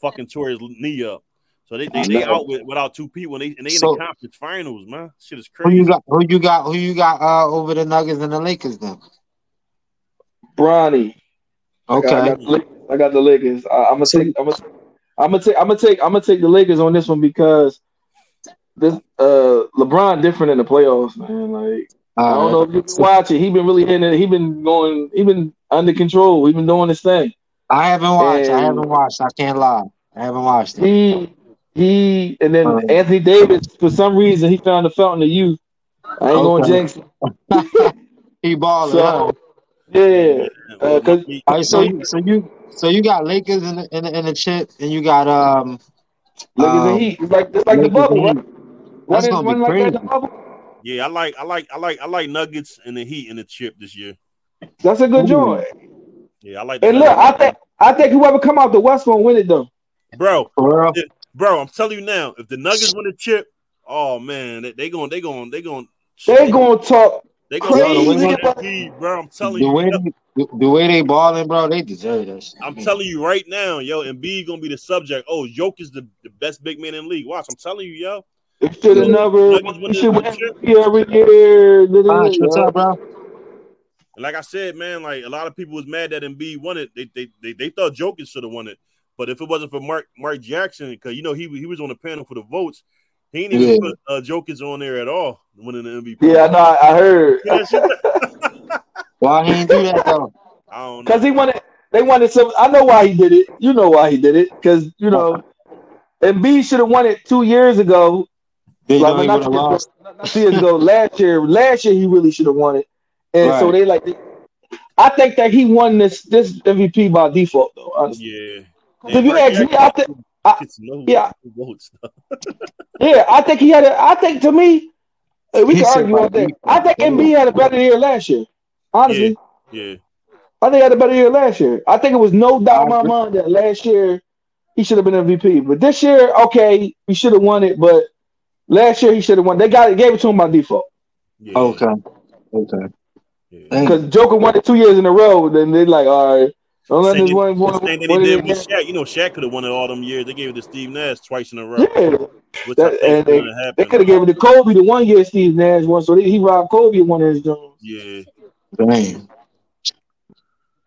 fucking tore his knee up. So they they, they out with, without two people, and they and they So- in the conference finals, man. Shit is crazy. Who crazy. you got? Who you got? Who you got uh, over the Nuggets and the Lakers then? Bronny. I got, I Okay. got. I got the Lakers. I, I'm gonna take. I'm gonna. I'm gonna take. I'm gonna take. I'm gonna take the Lakers on this one because this uh LeBron different in the playoffs, man. Like I Uh, don't know if you can watch it. He been really hitting it. He been going. He been under control. He been doing his thing. I haven't watched. I haven't watched. I can't lie. I haven't watched it. He He and then Right. Anthony Davis, for some reason, he found the fountain of youth. I ain't gonna jinx it. He balling. huh? So, yeah. Uh, 'cause- All right, so you, so you, so you got Lakers in the in the, in the chip, and you got um. Lakers um, and Heat. It's like it's like the bubble, right? That's Wasn't- gonna be wasn't like that in the crazy. bubble? Yeah, I like, I like, I like, I like Nuggets and the Heat in the chip this year. That's a good Ooh. joint. Yeah, I like. the And look, I think I think whoever come out the West gonna win it though. bro, For real? bro, I'm telling you now, if the Nuggets win the chip, oh man, they, they going, they going, they going, They gonna talk they crazy going, to about- bro. I'm telling The you, way yo, they, the way they balling, bro, they deserve that. shit. I'm telling you right now, yo, and B gonna be the subject. Oh, Joke is the, the best big man in the league. Watch, I'm telling you, yo. They should have never. Nuggets win You should the win chip. MVP every year. Bosh, what's up, bro? Like I said, man, like a lot of people was mad that Embiid won it. They they they, they thought Jokic should have won it. But if it wasn't for Mark Mark Jackson, because you know he he was on the panel for the votes, he didn't even Yeah. put uh, Jokic on there at all, winning the MVP. Yeah, I know. I, I heard You know that shit? Why he ain't do that though? I don't know. because he wanted. They wanted some. I know why he did it. You know why he did it because you know. Embiid should have won it two years ago. They Like, know not, would have two years lost. not two years ago. Last year, last year he really should have won it. And so they like. I think that he won this this MVP by default though. Honestly. yeah. If you ask me, I think. I- It's no yeah. votes. Yeah, I think he had a. I think to me, uh, we He can argue by all day. default. I think Embiid had a better year last year. Honestly, Yeah. I think he had a better year last year. I think it was no doubt in my mind that last year he should have been MVP. But this year, okay, he should have won it. But last year he should have won. They got it, gave it to him by default Yeah. Okay. Okay. Yeah. Because Joker won it two years in a row. Then they're like, all right, don't let Same this one. one, Same thing one they did with Shaq. You know, Shaq could have won it all them years. They gave it to Steve Nash twice in a row, Yeah, which that- and they, gonna they could have gave it to Kobe the one year Steve Nash won. So they, he robbed Kobe of one of his Jones. Yeah. Damn.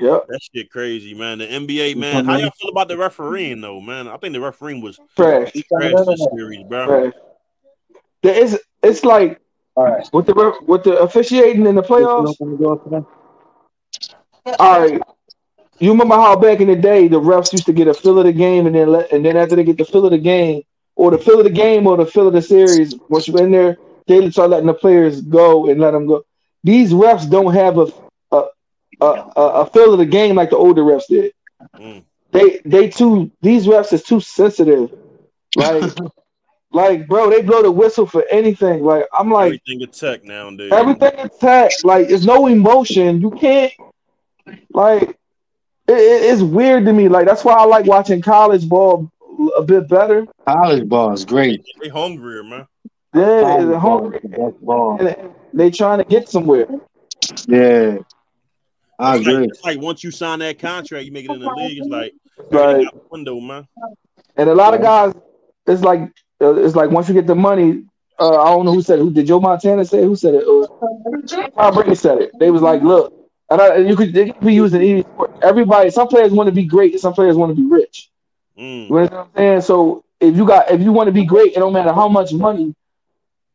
Yep, That shit crazy, man. The NBA, man. How y'all feel about the refereeing, though, man? I think the refereeing was trash. trash this series, bro. trash. There is, it's like All right. with the with the officiating in the playoffs. All right. You remember how back in the day the refs used to get a fill of the game and then let, and then after they get the fill of the game or the fill of the game or the fill of the series, once you're in there, they start letting the players go and let them go. These refs don't have a a a, a, fill of the game like the older refs did. Mm. They they too these refs is too sensitive. Like like bro, they blow the whistle for anything. Like I'm like Everything tech nowadays. Everything is tech. Like, there's no emotion. You can't, like, it, it- it's weird to me. Like, that's why I like watching college ball a bit better. College ball is great. They hungrier, man. Yeah, College it's ball hungry. is the best ball. And they trying to get somewhere. Yeah. I It's like, agree. it's like once you sign that contract, you make it in the league. It's like Right. right. out the window, man. And a lot of guys, it's like, uh, it's like once you get the money. Uh, I don't know who said it. Who did Joe Montana say? it? Who said it? Uh, Tom Brady said it. They was like, look, and I, you could they could be using any sport. Everybody, some players want to be great, some players want to be rich. Mm. You understand what I'm saying? So if you got if you want to be great, it don't matter how much money,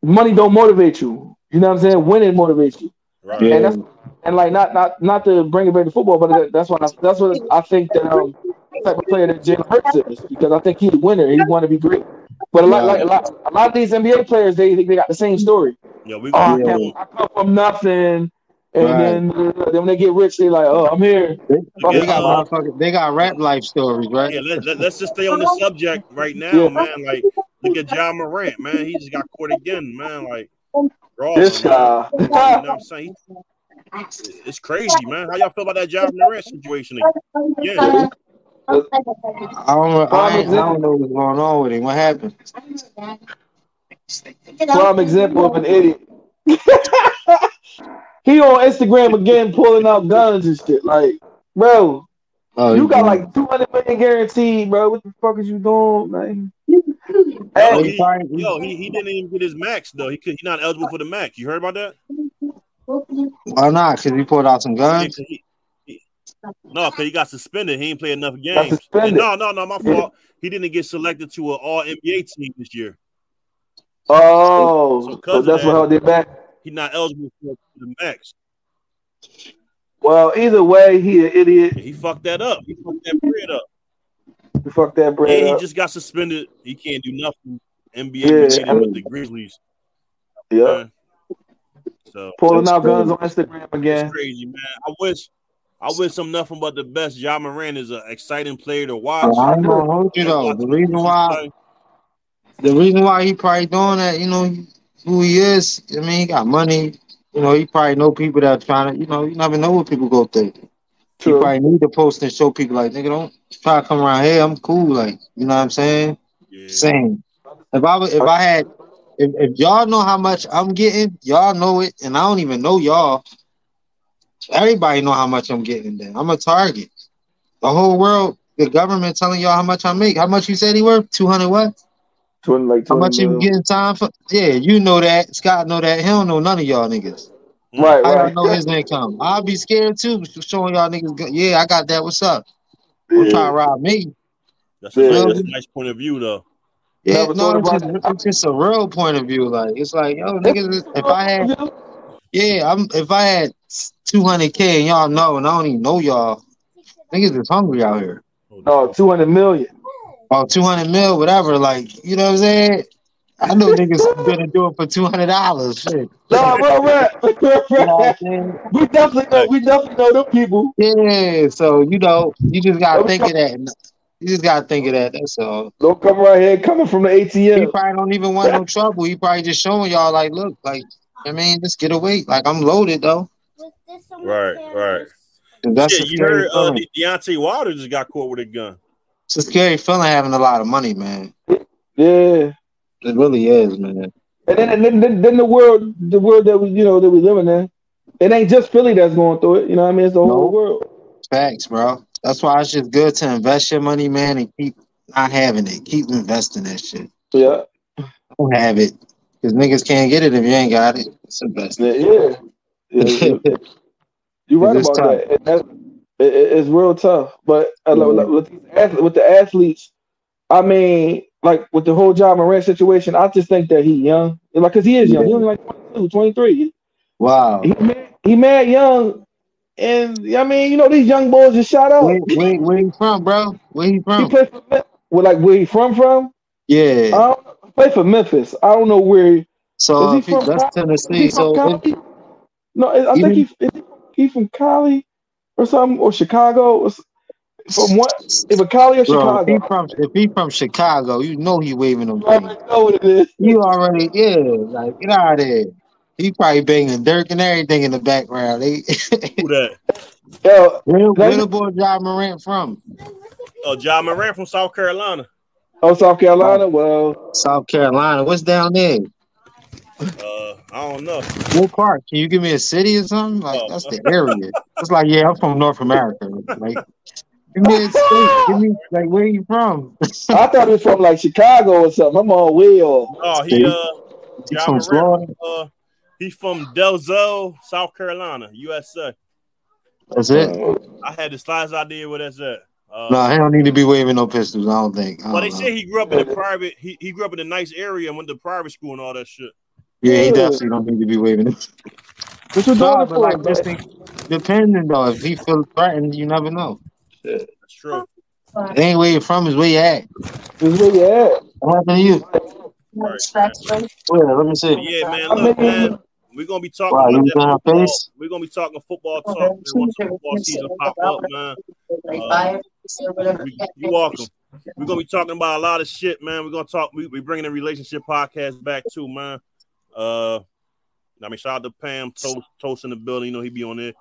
money don't motivate you. You know what I'm saying? Winning motivates you. Right. Yeah. And that's and like not not not to bring it back to football, but that's what I, that's what I think that um type of player that Jalen Hurts is because I think he's a winner. He want to be great. But a lot like a lot a lot of these NBA players they they got the same story. Yo, we Oh, I come from nothing. And Right. then, uh, then when they get rich, they're like, oh, I'm here. They, they got uh. They got rap life stories, right? yeah, let, let, us just stay on the subject right now, Yeah. man. Like, look at Ja Morant, man. He just got caught again, man. Like, raw, This man. guy. You know what I'm saying? It's crazy, man. How y'all feel about that Ja Morant situation? Yeah. I don't. I, I don't know what's going on with him. What happened? prime example of an idiot. he on Instagram again pulling out guns and shit. Like, bro, Oh, you got like 200 million guaranteed, bro. What the fuck is you doing, man? Yo, he, he yo, he, he didn't even get his max though. He could, he's not eligible for the max. You heard about that? Why not? Because he pulled out some Yeah, guns. 'cause he- he- no, because he got suspended. He didn't play enough games. No, no, no, my fault. He didn't get selected to an All NBA team this year. Oh, So- so so, 'cause of that's that- what held it back. He's not eligible for the max. Well, either way, he an idiot. He fucked that up. He fucked that bread up. We fucked that bread Yeah, he just got suspended. He can't do nothing. NBA Yeah, related I with the Grizzlies. yeah. man. So Pulling That's out guns on Instagram again. it's crazy, man. I wish I wish him nothing but the best. Ja Moran is an exciting player to watch. I ain't gonna hold you though. The reason why, the reason why he probably doing that, you know, who he is. I mean, he got money. You know, he probably know people that are trying to. You know, you never know what people go through. He True. probably need to post and show people like, nigga, don't try to come around here. I'm cool. Like, you know what I'm saying? Yeah. Same. If I if I had, if, if y'all know how much I'm getting, y'all know it, and I don't even know y'all. Everybody know how much I'm getting. Then I'm a target. The whole world, the government telling y'all how much I make. How much you said he worth? Two hundred what? Twin, like, How much you mil. getting time for? Yeah, you know that. Scott know that. He don't know none of y'all niggas. Mm-hmm. Right, I right. don't know his income. I'll be scared too, showing y'all niggas. go- Yeah, I got that. What's up? Don't try to rob me. That's a, Yeah. that's a nice point of view, though. Yeah, Never no, it's just, it's just a real point of view. Like it's like, yo, niggas, if I had, yeah, I'm if I had 200k and y'all know, and I don't even know y'all, niggas is hungry out here. Oh, 200 million. Oh, 200 mil, whatever. Like, you know what I'm saying? I know niggas gonna do it for two hundred dollars. Shit. No, bro, right. You know what I'm saying? we definitely know. We definitely know them people. Yeah, so you know, you just gotta think of that. You just gotta think of that. That's all. Don't come right here coming from the ATM. He ATM. probably don't even want no trouble. He probably just showing y'all like, look, like, I mean, just get away. Like I'm loaded though. Right, right. And That's Shit, a you scary heard uh, feeling. De- Deontay Wilder just got caught with a gun. It's a scary feeling having a lot of money, man. Yeah. It really is, man. And then, and then, then, the world, the world that we, you know, that we living in, it ain't just Philly that's going through it. You know what I mean? It's the whole world. Facts, bro. That's why it's just good to invest your money, man, and keep not having it. Keep investing that shit. Yeah. Don't have it. Because niggas can't get it if you ain't got it. It's the best. Yeah. yeah. Yeah, you- You're right about tough. that. It, it- it's real tough. But uh, like, with, with the athletes, I mean, like with the whole Ja Moran situation, I just think that he young. Like, cause he is young. He only like 22, 23. Wow. He mad, he mad young. And I mean, you know, these young boys just shot up. Where, where, where you from, bro? Where you He from? played for well, like where he from from? I Yeah. don't know. For Memphis. I don't know where he So is he he, from that's he Tennessee. So? No, I think he, is he he from Cali or something or Chicago or s- from what? Either Cali or bro, if he Chicago. from if he from Chicago, you know he waving them You already know what it is. You already, yeah, like get out of there. He probably banging Dirk and everything in the background. They, Who that? Yo, where, where the boy Ja Morant from? Oh, Ja Moran from South Carolina. oh South Carolina. Well, South Carolina. What's down there? Uh, I don't know. What part? Can you give me a city or something? Like Oh. that's the area. It's like, yeah, I'm from North America. Like, give me a state. Give me like where are you from? I thought he was from like Chicago or something. I'm all way off. Oh, he uh, You John from Florida? Uh, he's from Dalzell, South Carolina, USA. That's it. I had the slightest idea where that's at. Uh, No, he don't need to be waving no pistols. I don't think. I But they don't say know. he grew up in a private. He, he grew up in a nice area and went to private school and all that shit. Yeah, he definitely don't need to be waving it. What you doing No, it but for? like just think, depending though, if he feels threatened, you never know. That's true. It ain't where you're from, is where you at. This where you at? What happened to you? Right. Where? Let me see. Yeah, man. Look, man. We're gonna be talking Wow, about that football. face? We're gonna be talking football talk man, once the football season pop up, man. Uh, we, you welcome. We're gonna be talking about a lot of shit, man. We're gonna talk. We we bringing the relationship podcast back too, man. Uh, I mean, shout out to Pam Toast, Toast in the building. You know he'd be on there.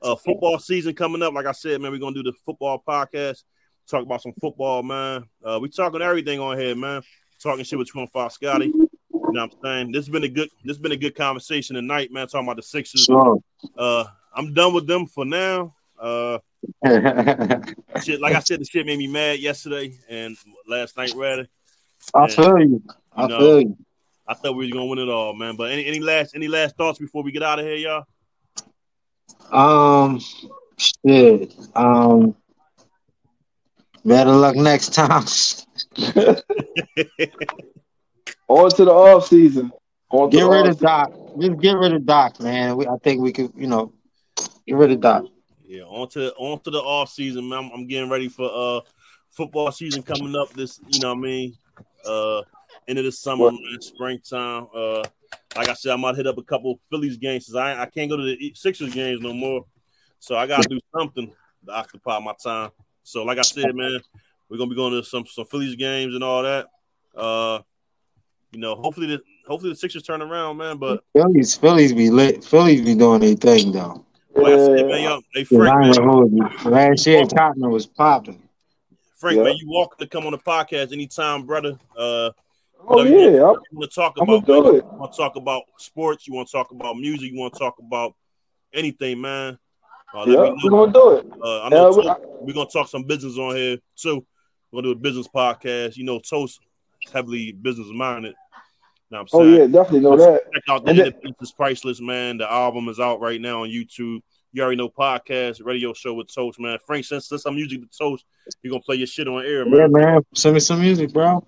Uh, football season coming up. Like I said, man, we're gonna do the football podcast. Talk about some football, man. Uh, we talking everything on here, man. Talking shit with Twin Fox Scotty. You know what I'm saying? This has been a good. This has been a good conversation tonight, man. Talking about the Sixers. Sure. Uh, I'm done with them for now. Uh, shit, like I said, the shit made me mad yesterday and last night, rather. I feel you. I You know. feel you. I thought we was gonna win it all, man. But any any last any last thoughts before we get out of here, y'all? Um, shit. Um, better luck next time. On to the off season. On Get rid off of Doc. Just get rid of Doc, man. We, I think we could, you know, get rid of Doc. Yeah, on to on to the off season, man. I'm, I'm getting ready for uh football season coming up. This, you know, what I mean, uh, end of the summer, man, springtime. Uh, like I said, I might hit up a couple Phillies games because I I can't go to the Sixers games no more. So I gotta do something to occupy my time. So, like I said, man, we're gonna be going to some some Phillies games and all that. Uh, you know, hopefully the hopefully the Sixers turn around, man. But Phillies, Phillies be lit. Phillies be doing their thing though. like I said, man, yo, hey Frank, man. Last year, Tottenham was popping. Frank, Yeah. man, you welcome to come on the podcast anytime, brother. Uh, Oh yeah, you I'm, want to talk about? do man. it. You want to talk about sports? You want to talk about music? You want to talk about anything, man? Uh, Yeah, we're gonna do it. Uh, I know Yeah, we- Toast- we're gonna talk some business on here too. We're gonna do a business podcast. You know, Toast is heavily business minded. What I'm Oh saying? yeah, definitely know that. Check out the Independence is Priceless, man. The album is out right now on YouTube. You already know podcast, radio show with Toast, man. Frank, since, since I'm using the Toast, you're gonna play your shit on air, man. Yeah, man. Send me some music, bro.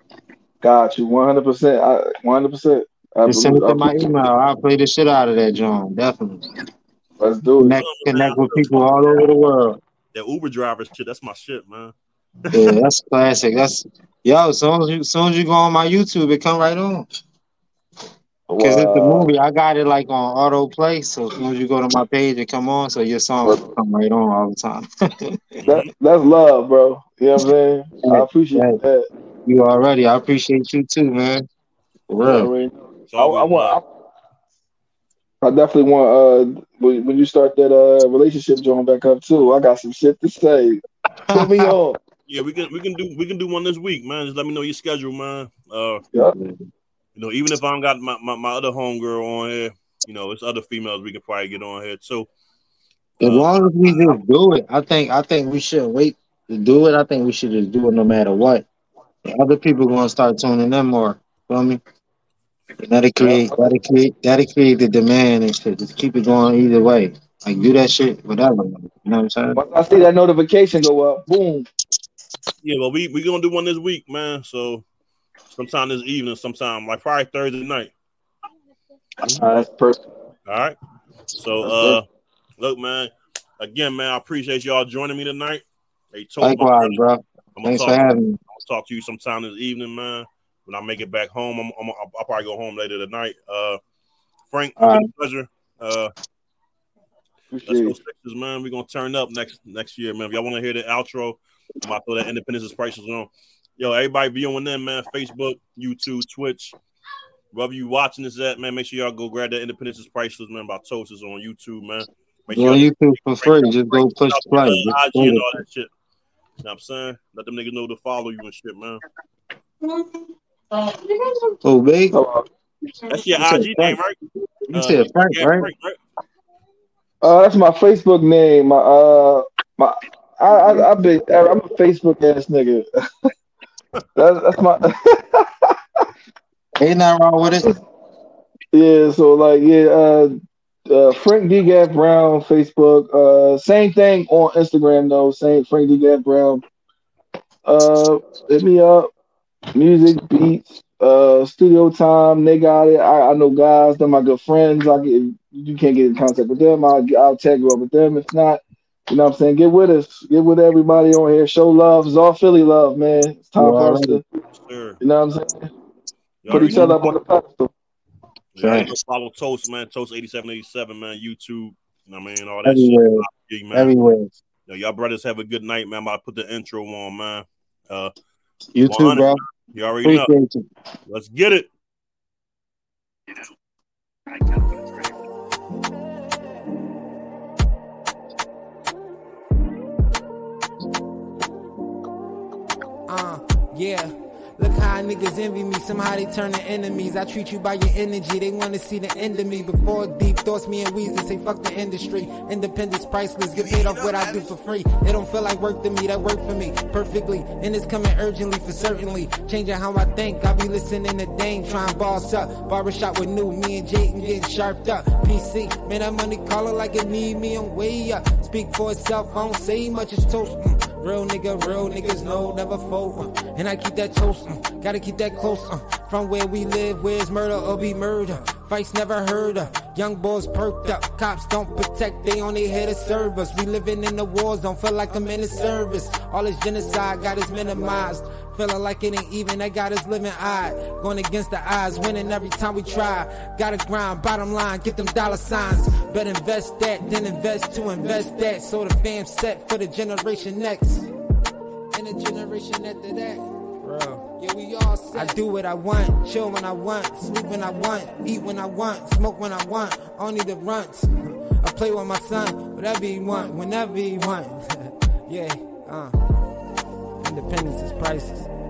Got you, one hundred percent. One hundred percent. Just send it to my email. I'll play the shit out of that, John. Definitely. Let's do it. Connect, connect with people all over the world. That Uber driver shit, that's my shit, man. Yeah, that's classic. That's yo. As soon as you, as soon as you go on my YouTube, it come right on. Cause it's the movie. I got it like on auto play. So as soon as you go to my page, it come on. So your song will come right on all the time. That, that's love, bro. You know what I'm saying? I appreciate Right. that. You already. I appreciate you too, man. For You real. already know. It's I, always I want. I, I definitely want. Uh, when, when you start that uh relationship joint back up too, I got some shit to say. Put me on. Yeah, we can we can do we can do one this week, man. Just let me know your schedule, man. Uh, Yeah. you know, even if I don't got my, my, my other homegirl on here, you know, it's other females we can probably get on here too. As long as we just do it, I think I think we shouldn't wait to do it. I think we should just do it no matter what. Other people gonna start tuning in more. Feel me? That'll create that'll create that'll create the demand and shit. Just keep it going either way. Like do that shit, whatever. You know what I'm saying? Once I see that notification go up, boom. Yeah, well, we we gonna do one this week, man. So sometime this evening, sometime like probably Thursday night. All right, that's perfect. All right. So uh look, man, again, man, I appreciate y'all joining me tonight. Hey, told Likewise, brother, bro. I'm gonna Thanks talk, for having me. gonna talk to you sometime this evening, man. When I make it back home, I'm, I'm I'll, I'll probably go home later tonight. Uh Frank, All right. pleasure. Uh let's go. Sixers, man. We're gonna turn up next next year, man. If y'all want to hear the outro, I'm to throw that Independence is Priceless on. Yo, everybody be on them, man. Facebook, YouTube, Twitch. Wherever you watching this at, man, make sure y'all go grab that Independence is Priceless, man. By Toast is on YouTube, man. Make Go on YouTube for free. Just go push play. IG and all that shit. You know what I'm saying? Let them niggas know to follow you and shit, man. Oh, big. Uh, That's your You said IG name, right? You said Frank, yeah, right? Frank, right? uh, that's my Facebook name. My uh, my I I I've been I'm a Facebook ass nigga. that's that's my Ain't nothing wrong with it. yeah. So like yeah, uh, uh Frank D Gap Brown Facebook. Uh, same thing on Instagram though. Same Frank D Gap Brown. Uh, hit me up. Music beats. Uh, studio time. They got it. I, I know guys. They're my good friends. I get you can't get in contact with them. I'll I'll tag you up with them. If not, you know what I'm saying. Get with us. Get with everybody on here. Show love. It's all Philly love, man. It's time You for us to. Sure. You know what I'm saying. You Put each other up on the pedestal. Yeah, you Right. know, follow Toast, man. Toast eighty seven eighty seven, man. YouTube. You know what I mean? All that Everywhere. shit. Man. Everywhere. Yo, y'all brothers have a good night, man. I'm about to put the intro on, man. Uh, You too, bro. you already know. You. Let's get it. Uh, yeah. Look how niggas envy me. Somehow they turn to enemies. I treat you by your energy. They wanna see the end of me. Before deep thoughts, me and Weezy say fuck the industry. Independence priceless. Get paid off what I do for free. It don't feel like work to me. That work for me perfectly. And it's coming urgently for certainly. Changing how I think. I be listening to Dame trying boss up. Barbershop with new. Me and Jayden getting sharped up. PC. Man, that money calling like it need me. I'm way up. Speak for itself. I don't say much. It's toast. Mm. Real nigga, real niggas know, never fold. Uh, and I keep that toast, uh, gotta keep that close. Uh, from where we live, where's murder or be murder? Fights never heard of. Young boys perked up, cops don't protect, they only here to serve us. We living in the wars, don't feel like I'm in the service. All this genocide got us minimized. Feeling like it ain't even, they got us living odd. Going against the odds, winning every time we try. Gotta grind, bottom line, get them dollar signs. Better invest that, then invest to invest that. So the fam set for the generation next. And the generation after that. Bro. Yeah, we all set. I do what I want, chill when I want, sleep when I want, eat when I want, smoke when I want, only the runs. I play with my son, whatever he want, whenever he want. yeah, uh. Independence is priceless.